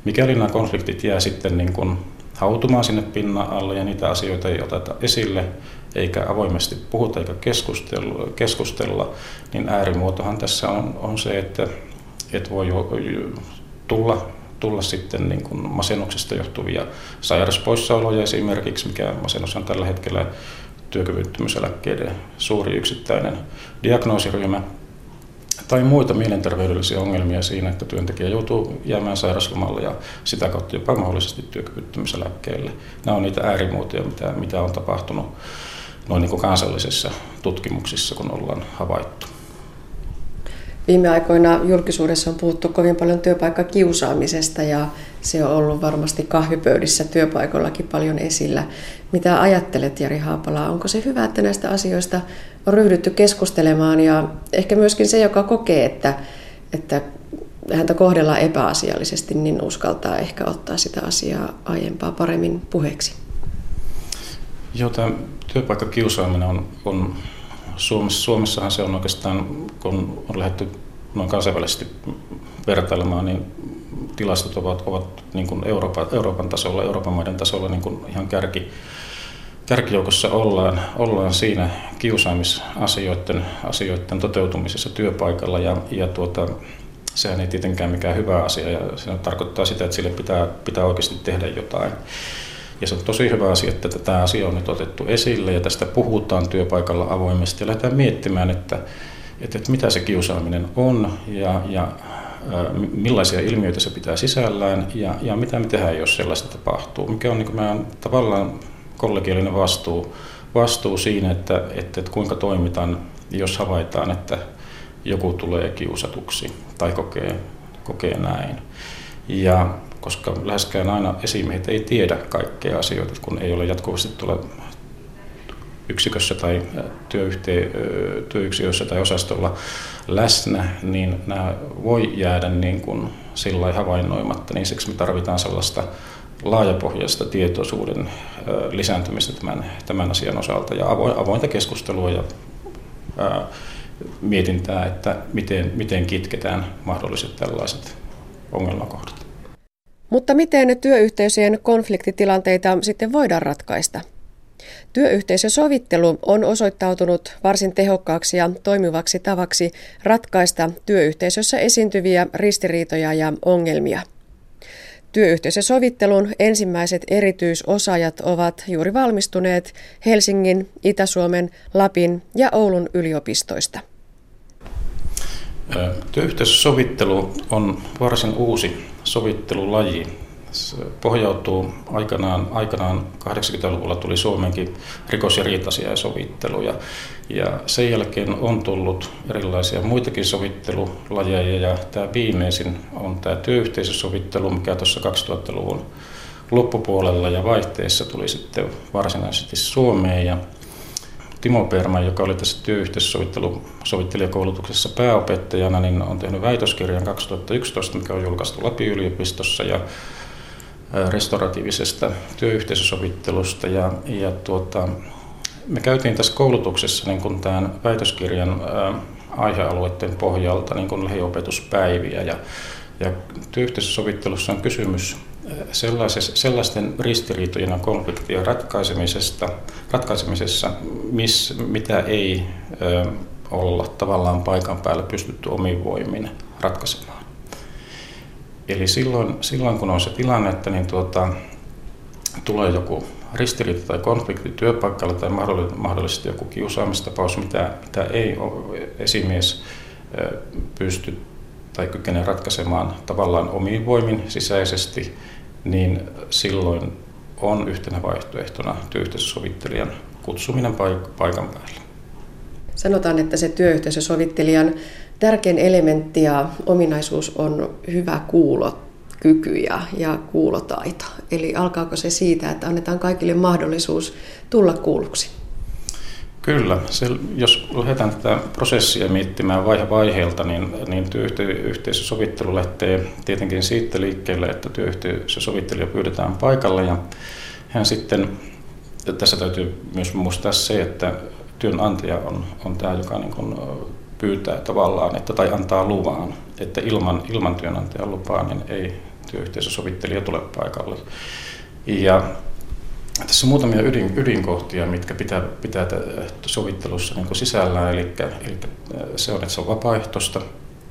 Mikäli nämä konfliktit jää sitten niin kuin hautumaan sinne pinnan alle ja niitä asioita ei oteta esille, eikä avoimesti puhuta eikä keskustella, niin äärimuotohan tässä on, on se, että, että voi tulla tulla sitten niin kuin masennuksesta johtuvia sairauspoissaoloja esimerkiksi, mikä masennus on tällä hetkellä työkyvyttömyyseläkkeiden suuri yksittäinen diagnoosiryhmä, tai muita mielenterveydellisiä ongelmia siinä, että työntekijä joutuu jäämään sairauslomalle ja sitä kautta jopa mahdollisesti työkyvyttömyyseläkkeelle. Nämä on niitä äärimuotoja, mitä, mitä on tapahtunut noin niin kuin kansallisissa tutkimuksissa, kun ollaan havaittu. Viime aikoina julkisuudessa on puhuttu kovin paljon työpaikkakiusaamisesta ja se on ollut varmasti kahvipöydissä työpaikoillakin paljon esillä. Mitä ajattelet Jari Haapala, onko se hyvä, että näistä asioista on ryhdytty keskustelemaan ja ehkä myöskin se, joka kokee, että, että häntä kohdellaan epäasiallisesti, niin uskaltaa ehkä ottaa sitä asiaa aiempaa paremmin puheeksi. Joo, tämä työpaikkakiusaaminen on, on Suomessa, Suomessahan se on oikeastaan, kun on lähdetty noin kansainvälisesti vertailemaan, niin tilastot ovat, ovat niin kuin Euroopan, Euroopan tasolla, Euroopan maiden tasolla niin kuin ihan kärki, kärkijoukossa ollaan, ollaan siinä kiusaamisasioiden asioiden toteutumisessa työpaikalla ja, ja tuota, sehän ei tietenkään mikään hyvä asia ja se tarkoittaa sitä, että sille pitää, pitää oikeasti tehdä jotain. Ja se on tosi hyvä asia, että tätä asiaa on nyt otettu esille ja tästä puhutaan työpaikalla avoimesti ja lähdetään miettimään, että, että, että mitä se kiusaaminen on ja, ja millaisia ilmiöitä se pitää sisällään ja, ja mitä me tehdään, jos sellaista tapahtuu. Mikä on niin meidän tavallaan kollegiallinen vastuu, vastuu siinä, että, että, että kuinka toimitaan, jos havaitaan, että joku tulee kiusatuksi tai kokee, kokee näin. Ja koska läheskään aina esimiehet ei tiedä kaikkea asioita, kun ei ole jatkuvasti tuolla yksikössä tai työyhte- työyksikössä tai osastolla läsnä, niin nämä voi jäädä niin kuin sillä havainnoimatta. Niin siksi me tarvitaan sellaista laajapohjaista tietoisuuden lisääntymistä tämän, tämän asian osalta ja avointa keskustelua ja ää, mietintää, että miten, miten kitketään mahdolliset tällaiset ongelmakohdat. Mutta miten työyhteisöjen konfliktitilanteita sitten voidaan ratkaista? Työyhteisösovittelu on osoittautunut varsin tehokkaaksi ja toimivaksi tavaksi ratkaista työyhteisössä esiintyviä ristiriitoja ja ongelmia. Työyhteisösovittelun ensimmäiset erityisosaajat ovat juuri valmistuneet Helsingin, Itä-Suomen, Lapin ja Oulun yliopistoista. Työyhteisösovittelu on varsin uusi sovittelulaji. Se pohjautuu aikanaan, aikanaan 80-luvulla tuli Suomenkin rikos- ja riitasiasovittelu ja, ja sen jälkeen on tullut erilaisia muitakin sovittelulajeja ja tämä viimeisin on tämä työyhteisösovittelu, mikä tuossa 2000-luvun loppupuolella ja vaihteessa tuli sitten varsinaisesti Suomeen ja Timo Perman, joka oli tässä työyhteisösovittelijakoulutuksessa pääopettajana, niin on tehnyt väitöskirjan 2011, mikä on julkaistu Lapin yliopistossa ja restauratiivisesta työyhteisösovittelusta. Ja, ja tuota, me käytiin tässä koulutuksessa niin kuin tämän väitöskirjan aihealueiden pohjalta niin kuin lähiopetuspäiviä. Ja, ja työyhteisösovittelussa on kysymys sellaisten ristiriitojen ja konfliktien ratkaisemisesta, ratkaisemisessa, miss, mitä ei ö, olla tavallaan paikan päällä pystytty omin voimin ratkaisemaan. Eli silloin, silloin kun on se tilanne, että niin tuota, tulee joku ristiriita tai konflikti työpaikalla tai mahdollisesti joku kiusaamistapaus, mitä, mitä ei ole esimies pysty tai kykene ratkaisemaan tavallaan omiin voimin sisäisesti, niin silloin on yhtenä vaihtoehtona työyhteisösovittelijan kutsuminen paikan päälle. Sanotaan, että se työyhteisösovittelijan tärkein elementti ja ominaisuus on hyvä kuulokyky ja, ja kuulotaito. Eli alkaako se siitä, että annetaan kaikille mahdollisuus tulla kuulluksi? Kyllä. Se, jos lähdetään tätä prosessia miettimään vaihe vaiheelta, niin, niin työyhteisösovittelu lähtee tietenkin siitä liikkeelle, että työyhteisösovittelija pyydetään paikalle ja hän sitten, tässä täytyy myös muistaa se, että työnantaja on, on tämä, joka niin kuin pyytää tavallaan, että, tai antaa luvan, että ilman, ilman työnantajan lupaa niin ei työyhteisösovittelija tule paikalle. Ja tässä on muutamia ydin, ydinkohtia, mitkä pitää, pitää sovittelussa niin sisällään. Eli, eli se on, että se on vapaaehtoista.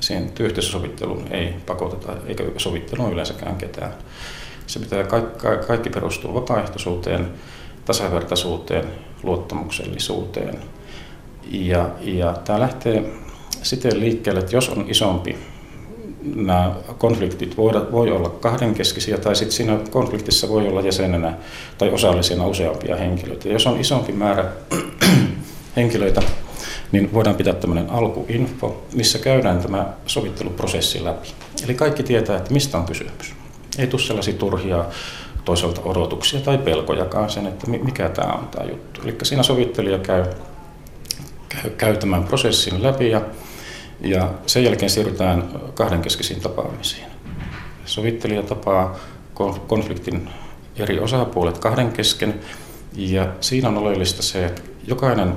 Siihen yhteisösovitteluun ei pakoteta, eikä sovitteluun yleensäkään ketään. Se pitää, kaikki, kaikki perustuu vapaaehtoisuuteen, tasavertaisuuteen, luottamuksellisuuteen. Ja, ja tämä lähtee siten liikkeelle, että jos on isompi nämä konfliktit voi, voi olla kahdenkeskisiä tai sitten siinä konfliktissa voi olla jäsenenä tai osallisena useampia henkilöitä. Jos on isompi määrä henkilöitä, niin voidaan pitää tämmöinen alkuinfo, missä käydään tämä sovitteluprosessi läpi. Eli kaikki tietää, että mistä on kysymys. Ei tule sellaisia turhia toisaalta odotuksia tai pelkojakaan sen, että mikä tämä on tämä juttu. Eli siinä sovittelija käy käy tämän prosessin läpi ja, ja sen jälkeen siirrytään kahdenkeskisiin tapaamisiin. Sovittelija tapaa konfliktin eri osapuolet kahden kesken ja siinä on oleellista se, että jokainen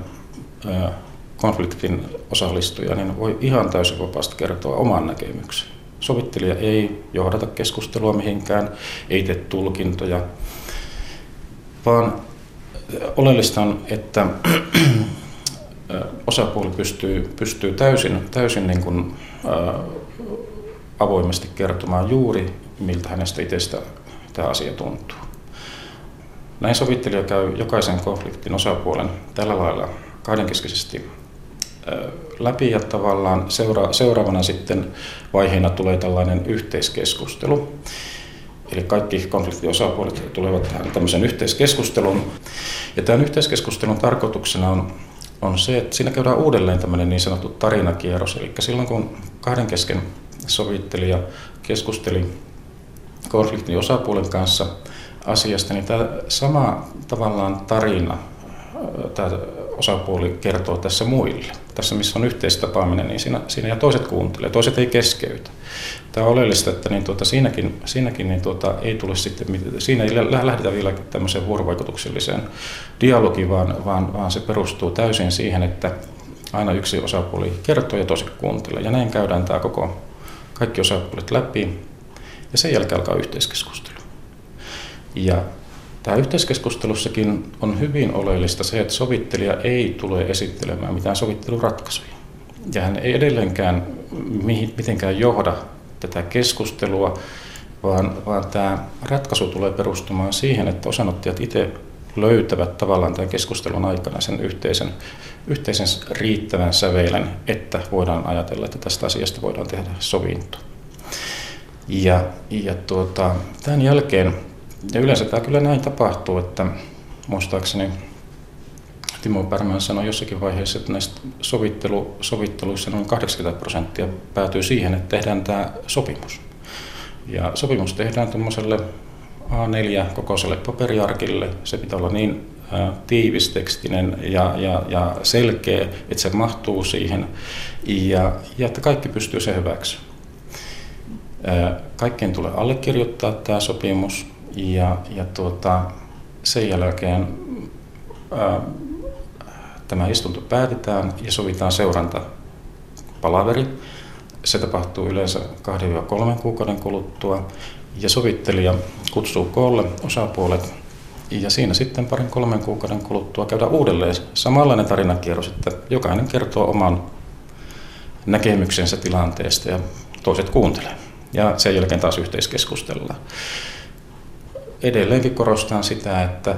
konfliktin osallistuja niin voi ihan täysin vapaasti kertoa oman näkemyksen. Sovittelija ei johdata keskustelua mihinkään, ei tee tulkintoja, vaan oleellista on, että osapuoli pystyy, pystyy täysin, täysin niin kuin, ää, avoimesti kertomaan juuri, miltä hänestä itsestä tämä asia tuntuu. Näin sovittelija käy jokaisen konfliktin osapuolen tällä lailla kahdenkeskisesti läpi ja tavallaan seura- seuraavana sitten vaiheena tulee tällainen yhteiskeskustelu. Eli kaikki konfliktin osapuolet tulevat tähän tämmöisen yhteiskeskustelun. Ja tämän yhteiskeskustelun tarkoituksena on, on se, että siinä käydään uudelleen tämmöinen niin sanottu tarinakierros. Eli silloin kun kahden kesken sovittelija keskusteli konfliktin osapuolen kanssa asiasta, niin tämä sama tavallaan tarina, tämä osapuoli kertoo tässä muille. Tässä missä on yhteistapaaminen, niin siinä, siinä ja toiset kuuntelee, toiset ei keskeytä. Tämä on oleellista, että niin tuota, siinäkin, siinäkin niin tuota, ei tule sitten, siinä ei lähdetä vielä tämmöiseen vuorovaikutukselliseen dialogiin, vaan, vaan, vaan se perustuu täysin siihen, että aina yksi osapuoli kertoo ja toiset kuuntelee. Ja näin käydään tämä koko, kaikki osapuolet läpi ja sen jälkeen alkaa yhteiskeskustelu. Ja Tämä yhteiskeskustelussakin on hyvin oleellista se, että sovittelija ei tule esittelemään mitään sovitteluratkaisuja. Ja hän ei edelleenkään mitenkään johda tätä keskustelua, vaan, vaan tämä ratkaisu tulee perustumaan siihen, että osanottajat itse löytävät tavallaan tämän keskustelun aikana sen yhteisen, yhteisen riittävän säveilen, että voidaan ajatella, että tästä asiasta voidaan tehdä sovinto. Ja, ja tuota, tämän jälkeen ja yleensä tämä kyllä näin tapahtuu, että muistaakseni Timo Pärmän sanoi jossakin vaiheessa, että näistä sovittelu, sovitteluissa noin 80 prosenttia päätyy siihen, että tehdään tämä sopimus. Ja sopimus tehdään tuommoiselle A4-kokoiselle paperiarkille. Se pitää olla niin tiivistekstinen ja, ja, ja selkeä, että se mahtuu siihen ja, ja että kaikki pystyy se hyväksymään. Kaikkien tulee allekirjoittaa tämä sopimus ja, ja tuota, sen jälkeen ää, tämä istunto päätetään ja sovitaan seuranta palaveri. Se tapahtuu yleensä 2-3 kuukauden kuluttua ja sovittelija kutsuu koolle osapuolet ja siinä sitten parin kolmen kuukauden kuluttua käydään uudelleen samanlainen tarinakierros, että jokainen kertoo oman näkemyksensä tilanteesta ja toiset kuuntelee. Ja sen jälkeen taas yhteiskeskustellaan edelleenkin korostan sitä, että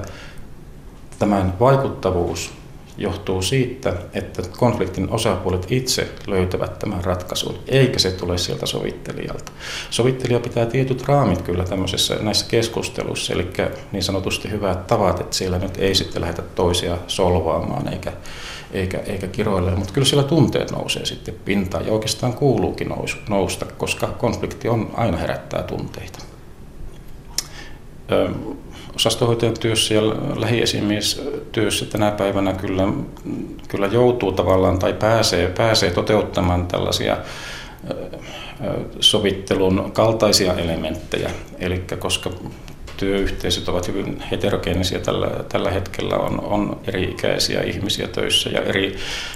tämän vaikuttavuus johtuu siitä, että konfliktin osapuolet itse löytävät tämän ratkaisun, eikä se tule sieltä sovittelijalta. Sovittelija pitää tietyt raamit kyllä tämmöisessä näissä keskusteluissa, eli niin sanotusti hyvät tavat, että siellä nyt ei sitten lähdetä toisia solvaamaan eikä, eikä, eikä kiroille, mutta kyllä siellä tunteet nousee sitten pintaan ja oikeastaan kuuluukin nousta, koska konflikti on aina herättää tunteita osastohoitajan työssä ja lähiesimiestyössä tänä päivänä kyllä, kyllä joutuu tavallaan tai pääsee, pääsee toteuttamaan tällaisia sovittelun kaltaisia elementtejä. Eli koska työyhteisöt ovat hyvin heterogeenisia tällä, tällä hetkellä, on, on eri-ikäisiä ihmisiä töissä ja eri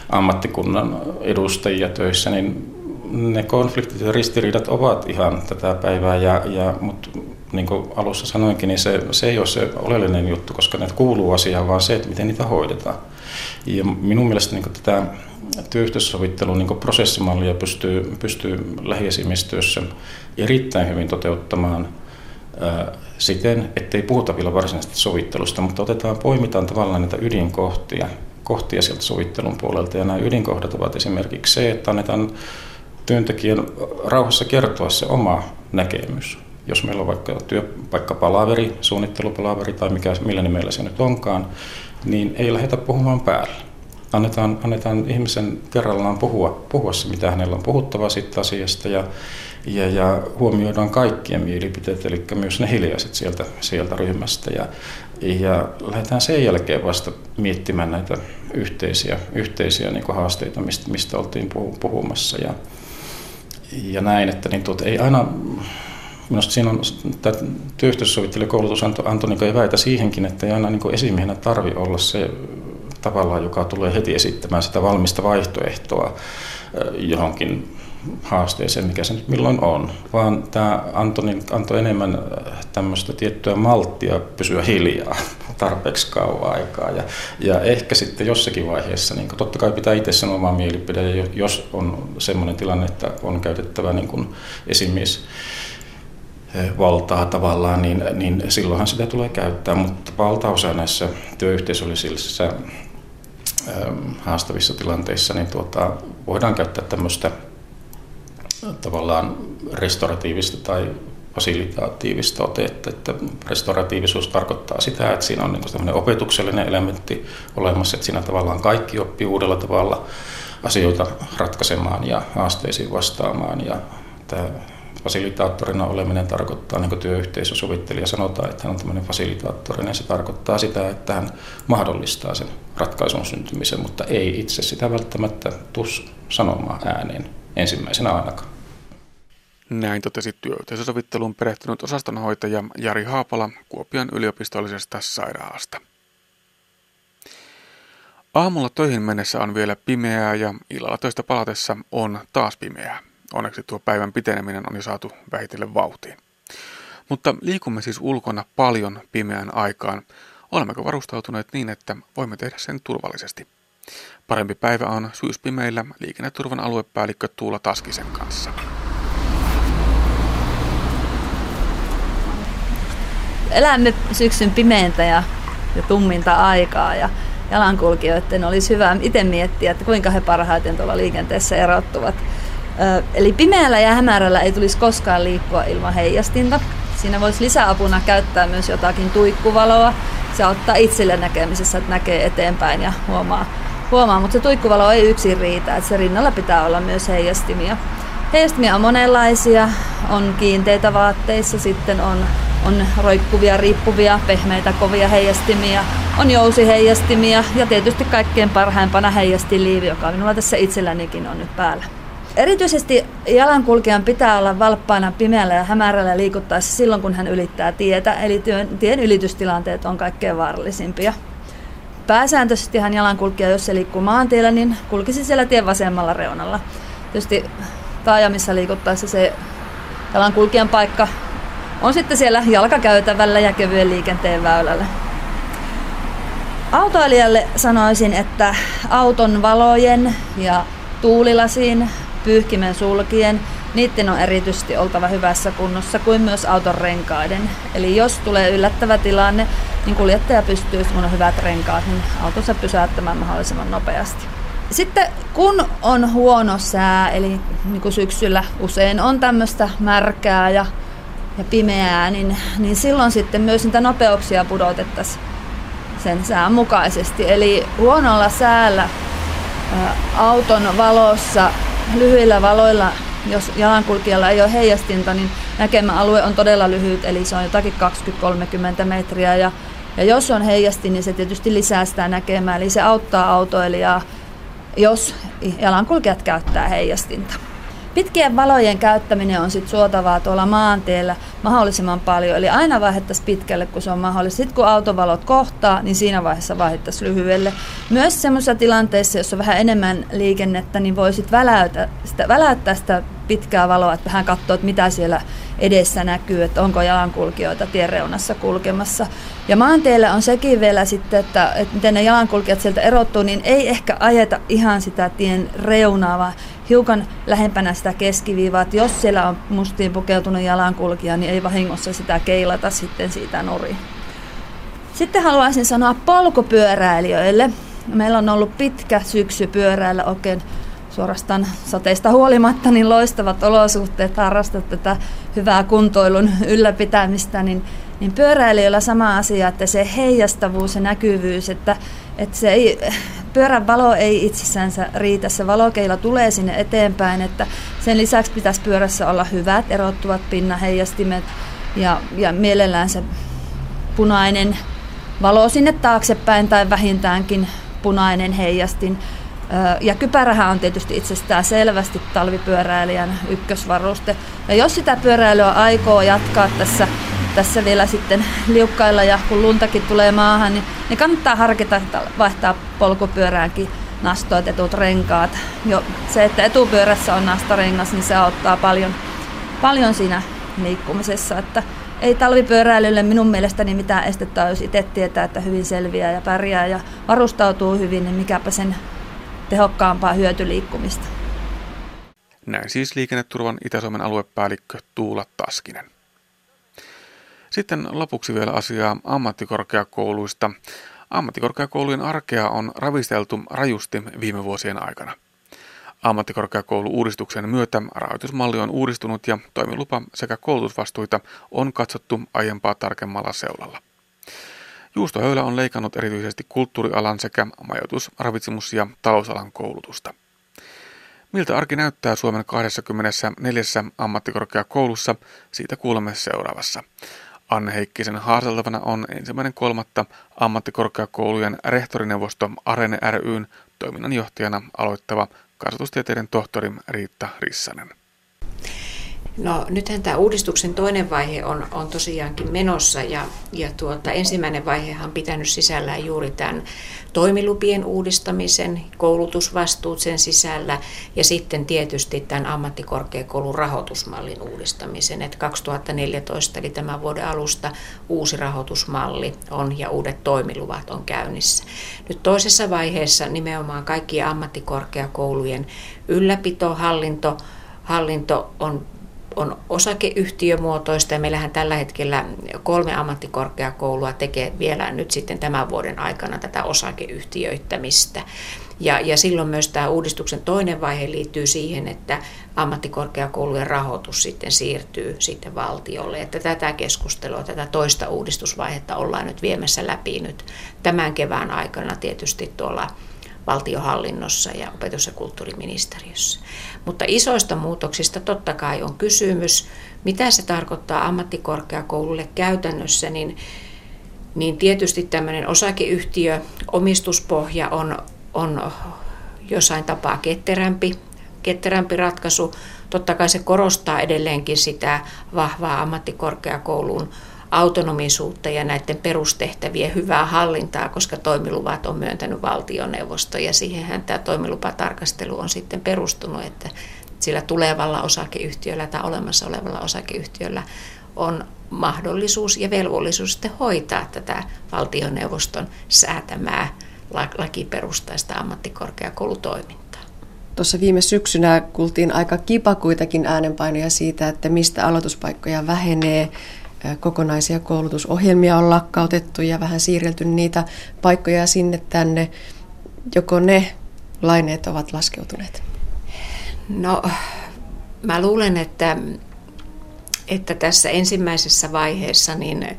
ammattikunnan edustajia töissä, niin ne konfliktit ja ristiriidat ovat ihan tätä päivää, ja, ja, mutta niin kuin alussa sanoinkin, niin se, se ei ole se oleellinen juttu, koska ne kuuluu asiaan, vaan se, että miten niitä hoidetaan. Ja minun mielestä niin tätä työyhteissovittelun niin prosessimallia pystyy, pystyy lähiesimiestyössä erittäin hyvin toteuttamaan ää, siten, ettei puhuta vielä varsinaisesti sovittelusta, mutta otetaan, poimitaan tavallaan niitä ydinkohtia kohtia sieltä sovittelun puolelta. Ja nämä ydinkohdat ovat esimerkiksi se, että annetaan työntekijän rauhassa kertoa se oma näkemys jos meillä on vaikka työpaikkapalaveri, suunnittelupalaveri tai mikä, millä nimellä se nyt onkaan, niin ei lähdetä puhumaan päälle. annetaan, annetaan ihmisen kerrallaan puhua, puhua se, mitä hänellä on puhuttava siitä asiasta ja, ja, ja huomioidaan kaikkien mielipiteet, eli myös ne hiljaiset sieltä, sieltä ryhmästä. Ja, ja lähdetään sen jälkeen vasta miettimään näitä yhteisiä, yhteisiä niin haasteita, mistä, mistä oltiin puhumassa. Ja, ja näin, että niin tuot, ei aina, minusta siinä on, tämä työyhteisösovittelijakoulutus antoi, antoi niin eväitä siihenkin, että ei aina niin esimiehenä tarvi olla se tavallaan, joka tulee heti esittämään sitä valmista vaihtoehtoa johonkin haasteeseen, mikä se nyt milloin on, vaan tämä Antoni antoi enemmän tämmöistä tiettyä malttia pysyä hiljaa tarpeeksi kauan aikaa. Ja, ja ehkä sitten jossakin vaiheessa, niin totta kai pitää itse sanoa omaa mielipide, jos on semmoinen tilanne, että on käytettävä niin esimies valtaa tavallaan, niin, niin silloinhan sitä tulee käyttää, mutta valtaosa näissä työyhteisöllisissä haastavissa tilanteissa niin tuota, voidaan käyttää tämmöistä tavallaan restoratiivista tai fasilitatiivista otetta. Että restoratiivisuus tarkoittaa sitä, että siinä on niin opetuksellinen elementti olemassa, että siinä tavallaan kaikki oppii uudella tavalla asioita ratkaisemaan ja haasteisiin vastaamaan. Ja tämä fasilitaattorina oleminen tarkoittaa, niin kuin työyhteisösovittelija sanotaan, että hän on tämmöinen fasilitaattori, niin se tarkoittaa sitä, että hän mahdollistaa sen ratkaisun syntymisen, mutta ei itse sitä välttämättä tus sanomaan ääneen ensimmäisenä ainakaan. Näin totesi työyhteisösovitteluun perehtynyt osastonhoitaja Jari Haapala Kuopion yliopistollisesta sairaalasta. Aamulla töihin mennessä on vielä pimeää ja illalla töistä palatessa on taas pimeää. Onneksi tuo päivän piteneminen on jo saatu vähitellen vauhtiin. Mutta liikumme siis ulkona paljon pimeään aikaan. Olemmeko varustautuneet niin, että voimme tehdä sen turvallisesti? Parempi päivä on syyspimeillä liikenneturvan aluepäällikkö Tuula Taskisen kanssa. Elämme syksyn pimeintä ja, ja tumminta aikaa ja jalankulkijoiden olisi hyvä itse miettiä, että kuinka he parhaiten tuolla liikenteessä erottuvat. Eli pimeällä ja hämärällä ei tulisi koskaan liikkua ilman heijastinta. Siinä voisi lisäapuna käyttää myös jotakin tuikkuvaloa. Se auttaa itselle näkemisessä, että näkee eteenpäin ja huomaa, huomaa. mutta se tuikkuvalo ei yksin riitä, että se rinnalla pitää olla myös heijastimia. Heijastimia on monenlaisia, on kiinteitä vaatteissa, sitten on, on roikkuvia, riippuvia, pehmeitä, kovia heijastimia, on jousiheijastimia ja tietysti kaikkein parhaimpana heijastiliivi, joka minulla tässä itsellänikin on nyt päällä. Erityisesti jalankulkijan pitää olla valppaana pimeällä ja hämärällä liikuttaessa silloin, kun hän ylittää tietä, eli työn, tien ylitystilanteet on kaikkein vaarallisimpia. Pääsääntöisesti hän jalankulkija, jos se liikkuu maantiellä, niin kulkisi siellä tien vasemmalla reunalla. Tietysti taajamissa liikuttaessa se jalankulkijan paikka on sitten siellä jalkakäytävällä ja kevyen liikenteen väylällä. Autoilijalle sanoisin, että auton valojen ja tuulilasin pyyhkimen sulkien, niiden on erityisesti oltava hyvässä kunnossa kuin myös auton renkaiden. Eli jos tulee yllättävä tilanne, niin kuljettaja pystyy, kun on hyvät renkaat, niin autonsa pysäyttämään mahdollisimman nopeasti. Sitten kun on huono sää, eli niin kuin syksyllä usein on tämmöistä märkää ja, ja pimeää, niin, niin silloin sitten myös niitä nopeuksia pudotettaisiin sen sään mukaisesti. Eli huonolla säällä ä, auton valossa lyhyillä valoilla, jos jalankulkijalla ei ole heijastinta, niin näkemä alue on todella lyhyt, eli se on jotakin 20-30 metriä. Ja, ja jos on heijastin, niin se tietysti lisää sitä näkemää, eli se auttaa autoilijaa, jos jalankulkijat käyttää heijastinta. Pitkien valojen käyttäminen on sitten suotavaa tuolla maantiellä mahdollisimman paljon, eli aina vaihdettaisiin pitkälle, kun se on mahdollista. Sitten kun autovalot kohtaa, niin siinä vaiheessa vaihdettaisiin lyhyelle. Myös sellaisissa tilanteissa, jossa on vähän enemmän liikennettä, niin voisit väläyttää sitä, väläyttää sitä pitkää valoa, että vähän katsoa, että mitä siellä edessä näkyy, että onko jalankulkijoita tien reunassa kulkemassa. Ja maanteille on sekin vielä sitten, että, että miten ne jalankulkijat sieltä erottuu, niin ei ehkä ajeta ihan sitä tien reunaa, vaan hiukan lähempänä sitä keskiviivaa, että jos siellä on mustiin pukeutunut jalankulkija, niin ei vahingossa sitä keilata sitten siitä nuri. Sitten haluaisin sanoa polkupyöräilijöille. Meillä on ollut pitkä syksy pyöräillä oikein suorastaan sateista huolimatta niin loistavat olosuhteet harrastaa tätä hyvää kuntoilun ylläpitämistä, niin, niin pyöräilijöillä sama asia, että se heijastavuus ja näkyvyys, että, että se ei pyörän valo ei itsessänsä riitä, se valokeila tulee sinne eteenpäin, että sen lisäksi pitäisi pyörässä olla hyvät erottuvat pinnaheijastimet ja, ja mielellään se punainen valo sinne taaksepäin tai vähintäänkin punainen heijastin. Ja kypärähän on tietysti itsestään selvästi talvipyöräilijän ykkösvaruste. Ja jos sitä pyöräilyä aikoo jatkaa tässä, tässä vielä sitten liukkailla ja kun luntakin tulee maahan, niin, niin kannattaa harkita että vaihtaa polkupyöräänkin nastoit, etut, renkaat. Jo se, että etupyörässä on nastarengas, niin se auttaa paljon, paljon siinä liikkumisessa. Että ei talvipyöräilylle minun mielestäni mitään estettä, jos itse tietää, että hyvin selviää ja pärjää ja varustautuu hyvin, niin mikäpä sen tehokkaampaa hyötyliikkumista. Näin siis liikenneturvan Itä-Suomen aluepäällikkö Tuula Taskinen. Sitten lopuksi vielä asiaa ammattikorkeakouluista. Ammattikorkeakoulujen arkea on ravisteltu rajusti viime vuosien aikana. Ammattikorkeakoulu-uudistuksen myötä rahoitusmalli on uudistunut ja toimilupa sekä koulutusvastuita on katsottu aiempaa tarkemmalla seulalla. Juusto Höylä on leikannut erityisesti kulttuurialan sekä majoitus-, ravitsemus- ja talousalan koulutusta. Miltä arki näyttää Suomen 24 ammattikorkeakoulussa, siitä kuulemme seuraavassa. Anne Heikkisen haastateltavana on ensimmäinen kolmatta ammattikorkeakoulujen rehtorineuvosto Arene ryn toiminnanjohtajana aloittava kasvatustieteiden tohtori Riitta Rissanen. No nythän tämä uudistuksen toinen vaihe on, on tosiaankin menossa ja, ja tuota, ensimmäinen vaihehan on pitänyt sisällään juuri tämän toimilupien uudistamisen, koulutusvastuut sen sisällä ja sitten tietysti tämän ammattikorkeakoulun rahoitusmallin uudistamisen. Et 2014 eli tämän vuoden alusta uusi rahoitusmalli on ja uudet toimiluvat on käynnissä. Nyt toisessa vaiheessa nimenomaan kaikkien ammattikorkeakoulujen ylläpito, hallinto, hallinto on on osakeyhtiömuotoista ja meillähän tällä hetkellä kolme ammattikorkeakoulua tekee vielä nyt sitten tämän vuoden aikana tätä osakeyhtiöittämistä. Ja, ja silloin myös tämä uudistuksen toinen vaihe liittyy siihen, että ammattikorkeakoulujen rahoitus sitten siirtyy sitten valtiolle. Että tätä keskustelua, tätä toista uudistusvaihetta ollaan nyt viemässä läpi nyt tämän kevään aikana tietysti tuolla valtiohallinnossa ja opetus- ja kulttuuriministeriössä. Mutta isoista muutoksista totta kai on kysymys. Mitä se tarkoittaa ammattikorkeakoululle käytännössä, niin, niin tietysti tämmöinen osakeyhtiö, omistuspohja on, on jossain tapaa ketterämpi, ketterämpi ratkaisu. Totta kai se korostaa edelleenkin sitä vahvaa ammattikorkeakoulun autonomisuutta ja näiden perustehtävien hyvää hallintaa, koska toimiluvat on myöntänyt valtioneuvosto ja siihenhän tämä toimilupatarkastelu on sitten perustunut, että sillä tulevalla osakeyhtiöllä tai olemassa olevalla osakeyhtiöllä on mahdollisuus ja velvollisuus sitten hoitaa tätä valtioneuvoston säätämää lakiperustaista ammattikorkeakoulutoimintaa. Tuossa viime syksynä kuultiin aika kipakuitakin äänenpainoja siitä, että mistä aloituspaikkoja vähenee kokonaisia koulutusohjelmia on lakkautettu ja vähän siirrelty niitä paikkoja sinne tänne. Joko ne laineet ovat laskeutuneet? No, mä luulen, että, että tässä ensimmäisessä vaiheessa niin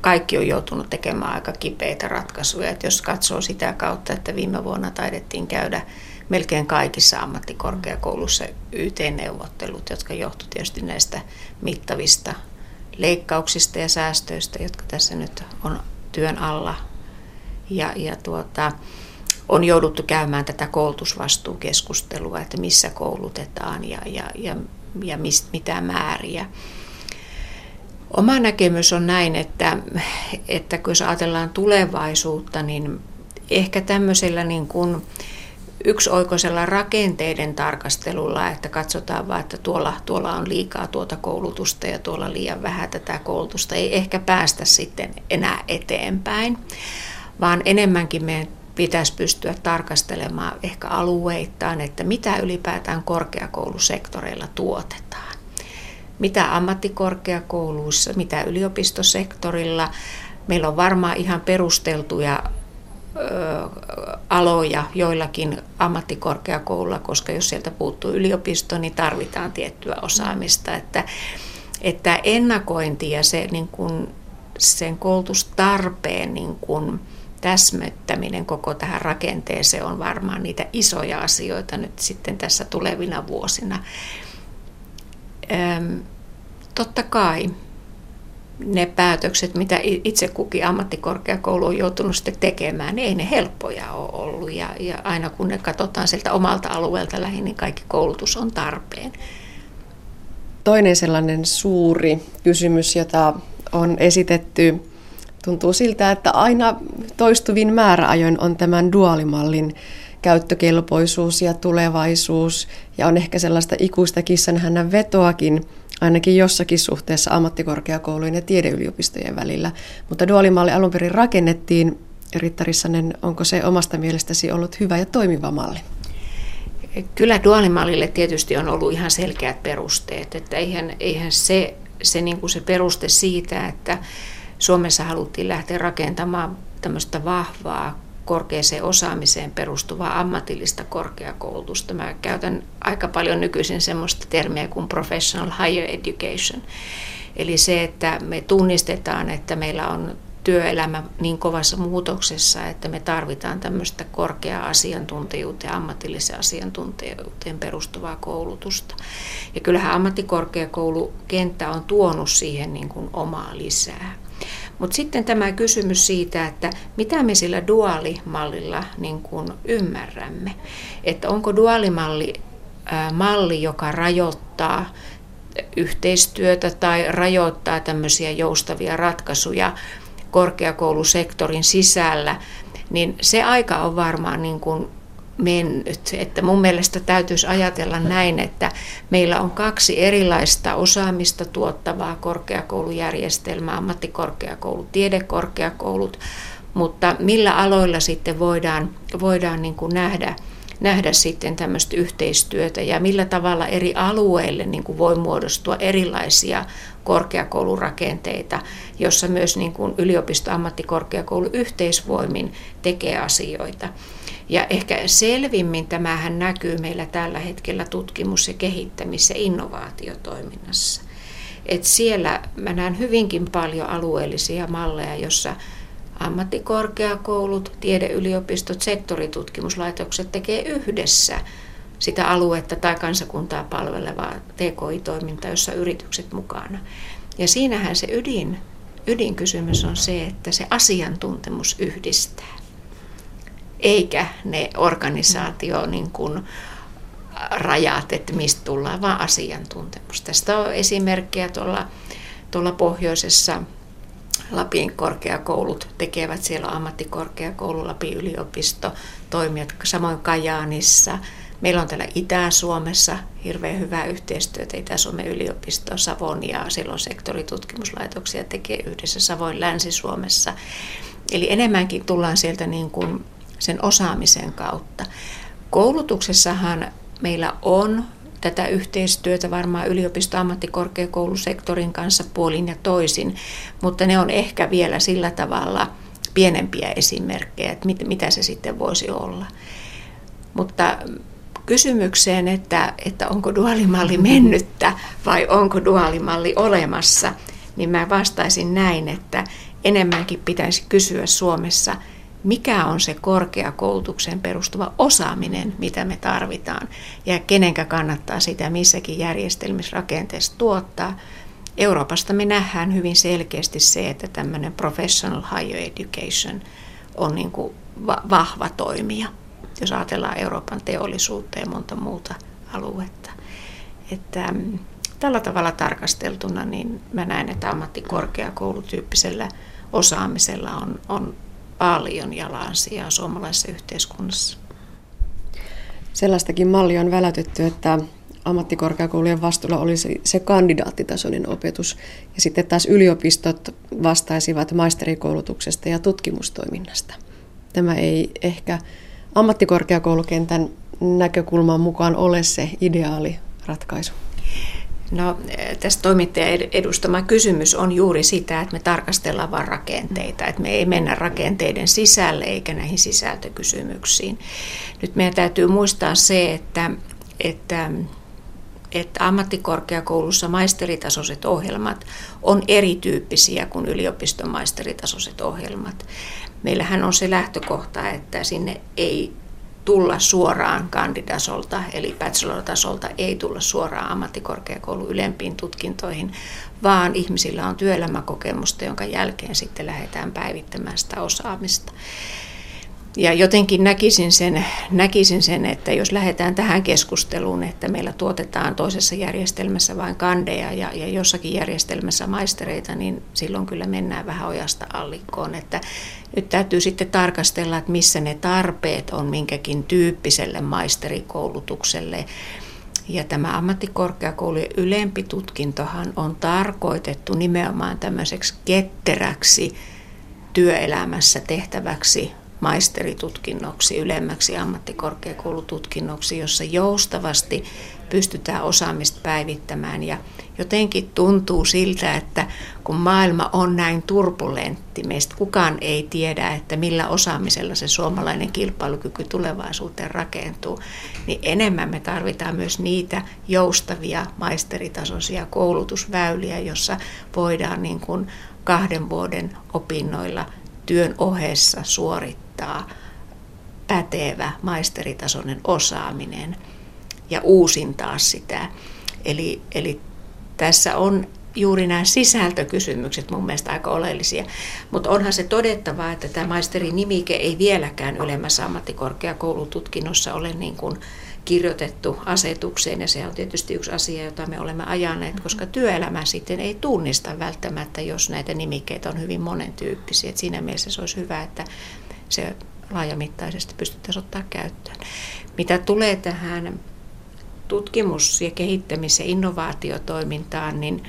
kaikki on joutunut tekemään aika kipeitä ratkaisuja. Että jos katsoo sitä kautta, että viime vuonna taidettiin käydä melkein kaikissa ammattikorkeakoulussa YT-neuvottelut, jotka johtuivat tietysti näistä mittavista leikkauksista ja säästöistä, jotka tässä nyt on työn alla. Ja, ja tuota, on jouduttu käymään tätä koulutusvastuukeskustelua, että missä koulutetaan ja, ja, ja, ja mist, mitä määriä. Oma näkemys on näin, että, että kun ajatellaan tulevaisuutta, niin ehkä tämmöisellä niin kuin, yksioikoisella rakenteiden tarkastelulla, että katsotaan vaan, että tuolla, tuolla on liikaa tuota koulutusta ja tuolla liian vähän tätä koulutusta, ei ehkä päästä sitten enää eteenpäin, vaan enemmänkin meidän pitäisi pystyä tarkastelemaan ehkä alueittain, että mitä ylipäätään korkeakoulusektoreilla tuotetaan. Mitä ammattikorkeakouluissa, mitä yliopistosektorilla. Meillä on varmaan ihan perusteltuja aloja joillakin ammattikorkeakoululla, koska jos sieltä puuttuu yliopisto, niin tarvitaan tiettyä osaamista. Että, että ennakointi ja se, niin kuin, sen koulutustarpeen niin kuin, täsmettäminen koko tähän rakenteeseen on varmaan niitä isoja asioita nyt sitten tässä tulevina vuosina. Öm, totta kai ne päätökset, mitä itse kukin ammattikorkeakoulu on joutunut sitten tekemään, niin ei ne helppoja ole ollut. Ja, ja aina kun ne katsotaan sieltä omalta alueelta lähin, niin kaikki koulutus on tarpeen. Toinen sellainen suuri kysymys, jota on esitetty, tuntuu siltä, että aina toistuvin määräajoin on tämän duaalimallin käyttökelpoisuus ja tulevaisuus. Ja on ehkä sellaista ikuista kissanhännän vetoakin ainakin jossakin suhteessa ammattikorkeakoulujen ja tiedeyliopistojen välillä. Mutta duaalimalli alun perin rakennettiin. Riitta Rissanen, onko se omasta mielestäsi ollut hyvä ja toimiva malli? Kyllä duaalimallille tietysti on ollut ihan selkeät perusteet. Että eihän, eihän se, se, niin kuin se peruste siitä, että Suomessa haluttiin lähteä rakentamaan tämmöistä vahvaa korkeaseen osaamiseen perustuvaa ammatillista korkeakoulutusta. Mä käytän aika paljon nykyisin semmoista termiä kuin professional higher education. Eli se, että me tunnistetaan, että meillä on työelämä niin kovassa muutoksessa, että me tarvitaan tämmöistä korkeaa asiantuntijuuteen, ammatilliseen asiantuntijuuteen perustuvaa koulutusta. Ja kyllähän ammattikorkeakoulukenttä on tuonut siihen niin kuin omaa lisää. Mutta sitten tämä kysymys siitä, että mitä me sillä duaalimallilla niin kuin ymmärrämme. Että onko duaalimalli ää, malli, joka rajoittaa yhteistyötä tai rajoittaa tämmöisiä joustavia ratkaisuja korkeakoulusektorin sisällä, niin se aika on varmaan niin kuin mennyt. Että mun mielestä täytyisi ajatella näin, että meillä on kaksi erilaista osaamista tuottavaa korkeakoulujärjestelmää, ammattikorkeakoulut, tiedekorkeakoulut, mutta millä aloilla sitten voidaan, voidaan niin kuin nähdä, nähdä sitten tämmöistä yhteistyötä ja millä tavalla eri alueille niin kuin voi muodostua erilaisia korkeakoulurakenteita, jossa myös niin kuin yliopisto ammattikorkeakoulu yhteisvoimin tekee asioita. Ja ehkä selvimmin tämähän näkyy meillä tällä hetkellä tutkimus- ja kehittämis- ja innovaatiotoiminnassa. Et siellä mä näen hyvinkin paljon alueellisia malleja, jossa ammattikorkeakoulut, tiedeyliopistot, sektoritutkimuslaitokset tekee yhdessä sitä aluetta tai kansakuntaa palvelevaa TKI-toimintaa, jossa yritykset mukana. Ja siinähän se ydin, ydinkysymys on se, että se asiantuntemus yhdistää eikä ne organisaatio niin kuin rajat, että mistä tullaan, vaan asiantuntemus. Tästä on esimerkkejä tuolla, tuolla pohjoisessa Lapin korkeakoulut tekevät siellä ammattikorkeakoulu, Lapin yliopisto, toimijat samoin Kajaanissa. Meillä on täällä Itä-Suomessa hirveän hyvää yhteistyötä, Itä-Suomen yliopisto, Savon ja silloin sektoritutkimuslaitoksia tekee yhdessä Savoin Länsi-Suomessa. Eli enemmänkin tullaan sieltä niin kuin sen osaamisen kautta. Koulutuksessahan meillä on tätä yhteistyötä varmaan yliopisto-ammattikorkeakoulusektorin kanssa puolin ja toisin, mutta ne on ehkä vielä sillä tavalla pienempiä esimerkkejä, että mit, mitä se sitten voisi olla. Mutta kysymykseen, että, että onko duaalimalli mennyttä vai onko duaalimalli olemassa, niin mä vastaisin näin, että enemmänkin pitäisi kysyä Suomessa – mikä on se korkeakoulutukseen perustuva osaaminen, mitä me tarvitaan ja kenenkä kannattaa sitä missäkin järjestelmissä rakenteessa tuottaa. Euroopasta me nähdään hyvin selkeästi se, että tämmöinen professional higher education on niin kuin vahva toimija, jos ajatellaan Euroopan teollisuutta ja monta muuta aluetta. Että, mm, tällä tavalla tarkasteltuna niin mä näen, että ammattikorkeakoulutyyppisellä osaamisella on, on paljon jalansijaa suomalaisessa yhteiskunnassa. Sellaistakin mallia on välätetty, että ammattikorkeakoulujen vastuulla olisi se kandidaattitasoinen opetus ja sitten taas yliopistot vastaisivat maisterikoulutuksesta ja tutkimustoiminnasta. Tämä ei ehkä ammattikorkeakoulukentän näkökulman mukaan ole se ideaali ratkaisu. No, tässä toimittajan edustama kysymys on juuri sitä, että me tarkastellaan vain rakenteita, että me ei mennä rakenteiden sisälle eikä näihin sisältökysymyksiin. Nyt meidän täytyy muistaa se, että, että että ammattikorkeakoulussa maisteritasoiset ohjelmat on erityyppisiä kuin yliopiston maisteritasoiset ohjelmat. Meillähän on se lähtökohta, että sinne ei tulla suoraan kandidasolta, eli bachelor-tasolta ei tulla suoraan ammattikorkeakoulu ylempiin tutkintoihin, vaan ihmisillä on työelämäkokemusta, jonka jälkeen sitten lähdetään päivittämään sitä osaamista. Ja jotenkin näkisin sen, näkisin sen, että jos lähdetään tähän keskusteluun, että meillä tuotetaan toisessa järjestelmässä vain kandeja ja, ja jossakin järjestelmässä maistereita, niin silloin kyllä mennään vähän ojasta allikkoon. Että nyt täytyy sitten tarkastella, että missä ne tarpeet on minkäkin tyyppiselle maisterikoulutukselle. Ja tämä ammattikorkeakoulujen ylempi tutkintohan on tarkoitettu nimenomaan tämmöiseksi ketteräksi työelämässä tehtäväksi maisteritutkinnoksi, ylemmäksi ammattikorkeakoulututkinnoksi, jossa joustavasti pystytään osaamista päivittämään. Ja jotenkin tuntuu siltä, että kun maailma on näin turbulentti, meistä kukaan ei tiedä, että millä osaamisella se suomalainen kilpailukyky tulevaisuuteen rakentuu, niin enemmän me tarvitaan myös niitä joustavia maisteritasoisia koulutusväyliä, jossa voidaan niin kuin kahden vuoden opinnoilla työn ohessa suorittaa pätevä maisteritasoinen osaaminen ja uusintaa sitä. Eli, eli tässä on juuri nämä sisältökysymykset mun mielestä aika oleellisia. Mutta onhan se todettava, että tämä maisterin nimike ei vieläkään ylemmässä ammattikorkeakoulututkinnossa ole niin kuin kirjoitettu asetukseen ja se on tietysti yksi asia, jota me olemme ajaneet, koska työelämä sitten ei tunnista välttämättä, jos näitä nimikkeitä on hyvin monentyyppisiä. Et siinä mielessä se olisi hyvä, että se laajamittaisesti pystyttäisiin ottaa käyttöön. Mitä tulee tähän tutkimus- ja kehittämis- ja innovaatiotoimintaan, niin,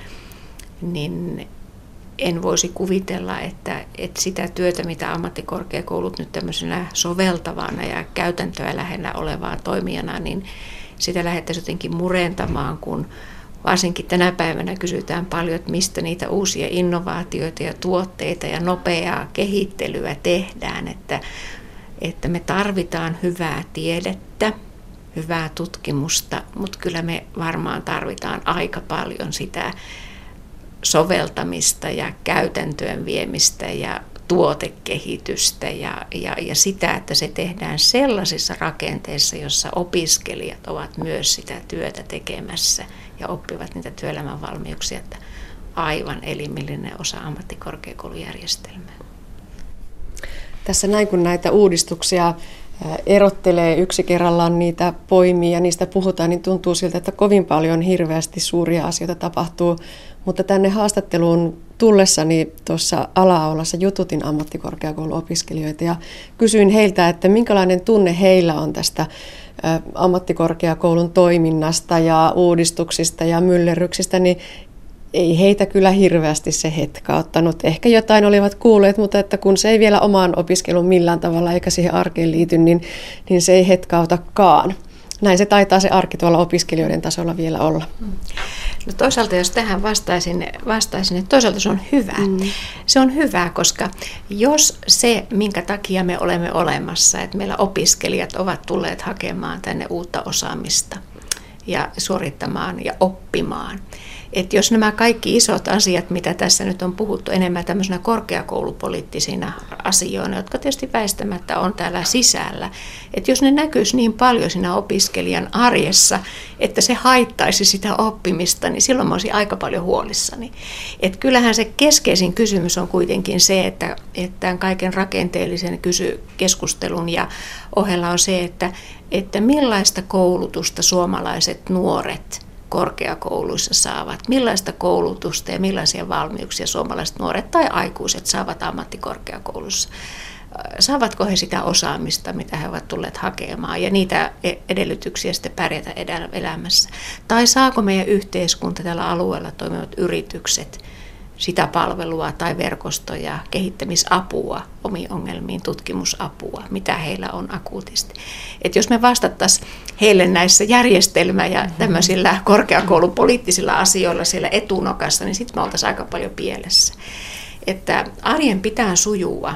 niin en voisi kuvitella, että, että sitä työtä, mitä ammattikorkeakoulut nyt tämmöisenä soveltavana ja käytäntöä lähellä olevaa toimijana, niin sitä lähdettäisiin jotenkin murentamaan, kun varsinkin tänä päivänä kysytään paljon, että mistä niitä uusia innovaatioita ja tuotteita ja nopeaa kehittelyä tehdään, että, että me tarvitaan hyvää tiedettä, hyvää tutkimusta, mutta kyllä me varmaan tarvitaan aika paljon sitä soveltamista ja käytäntöön viemistä ja tuotekehitystä ja, ja, ja sitä, että se tehdään sellaisissa rakenteissa, jossa opiskelijat ovat myös sitä työtä tekemässä ja oppivat niitä työelämän valmiuksia, että aivan elimellinen osa ammattikorkeakoulujärjestelmää. Tässä näin, kun näitä uudistuksia erottelee yksi kerrallaan niitä poimia ja niistä puhutaan, niin tuntuu siltä, että kovin paljon hirveästi suuria asioita tapahtuu. Mutta tänne haastatteluun tullessani tuossa ala-aulassa jututin ammattikorkeakouluopiskelijoita ja kysyin heiltä, että minkälainen tunne heillä on tästä ammattikorkeakoulun toiminnasta ja uudistuksista ja myllerryksistä, niin ei heitä kyllä hirveästi se ottanut. Ehkä jotain olivat kuulleet, mutta että kun se ei vielä omaan opiskeluun millään tavalla eikä siihen arkeen liity, niin, niin se ei hetkautakaan. Näin se taitaa se arki tuolla opiskelijoiden tasolla vielä olla. No toisaalta jos tähän vastaisin, vastaisin että toisaalta se on hyvä. Mm. Se on hyvä, koska jos se, minkä takia me olemme olemassa, että meillä opiskelijat ovat tulleet hakemaan tänne uutta osaamista ja suorittamaan ja oppimaan, että jos nämä kaikki isot asiat, mitä tässä nyt on puhuttu enemmän tämmöisenä korkeakoulupoliittisina asioina, jotka tietysti väistämättä on täällä sisällä, että jos ne näkyisi niin paljon siinä opiskelijan arjessa, että se haittaisi sitä oppimista, niin silloin mä olisin aika paljon huolissani. Että kyllähän se keskeisin kysymys on kuitenkin se, että, että kaiken rakenteellisen kysy, keskustelun ja ohella on se, että, että millaista koulutusta suomalaiset nuoret – korkeakouluissa saavat, millaista koulutusta ja millaisia valmiuksia suomalaiset nuoret tai aikuiset saavat ammattikorkeakoulussa. Saavatko he sitä osaamista, mitä he ovat tulleet hakemaan ja niitä e- edellytyksiä sitten pärjätä elämässä? Tai saako meidän yhteiskunta tällä alueella toimivat yritykset – sitä palvelua tai verkostoja, kehittämisapua omiin ongelmiin, tutkimusapua, mitä heillä on akuutisti. Et jos me vastattaisiin heille näissä järjestelmä- ja mm-hmm. tämmöisillä korkeakoulupoliittisilla asioilla siellä etunokassa, niin sitten me oltaisiin aika paljon pielessä. Että arjen pitää sujua,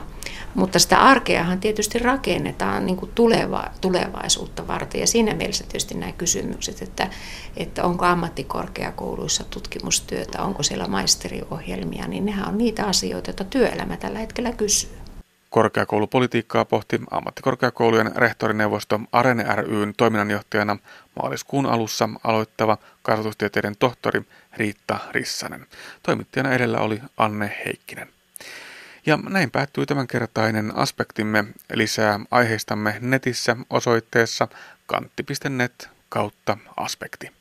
Mutta sitä arkeahan tietysti rakennetaan niin kuin tuleva, tulevaisuutta varten ja siinä mielessä tietysti nämä kysymykset, että, että onko ammattikorkeakouluissa tutkimustyötä, onko siellä maisteriohjelmia, niin nehän on niitä asioita, joita työelämä tällä hetkellä kysyy. Korkeakoulupolitiikkaa pohti ammattikorkeakoulujen rehtorineuvosto Arene ryn toiminnanjohtajana maaliskuun alussa aloittava kasvatustieteiden tohtori Riitta Rissanen. Toimittajana edellä oli Anne Heikkinen. Ja näin päättyy tämänkertainen aspektimme. Lisää aiheistamme netissä osoitteessa kantti.net kautta aspekti.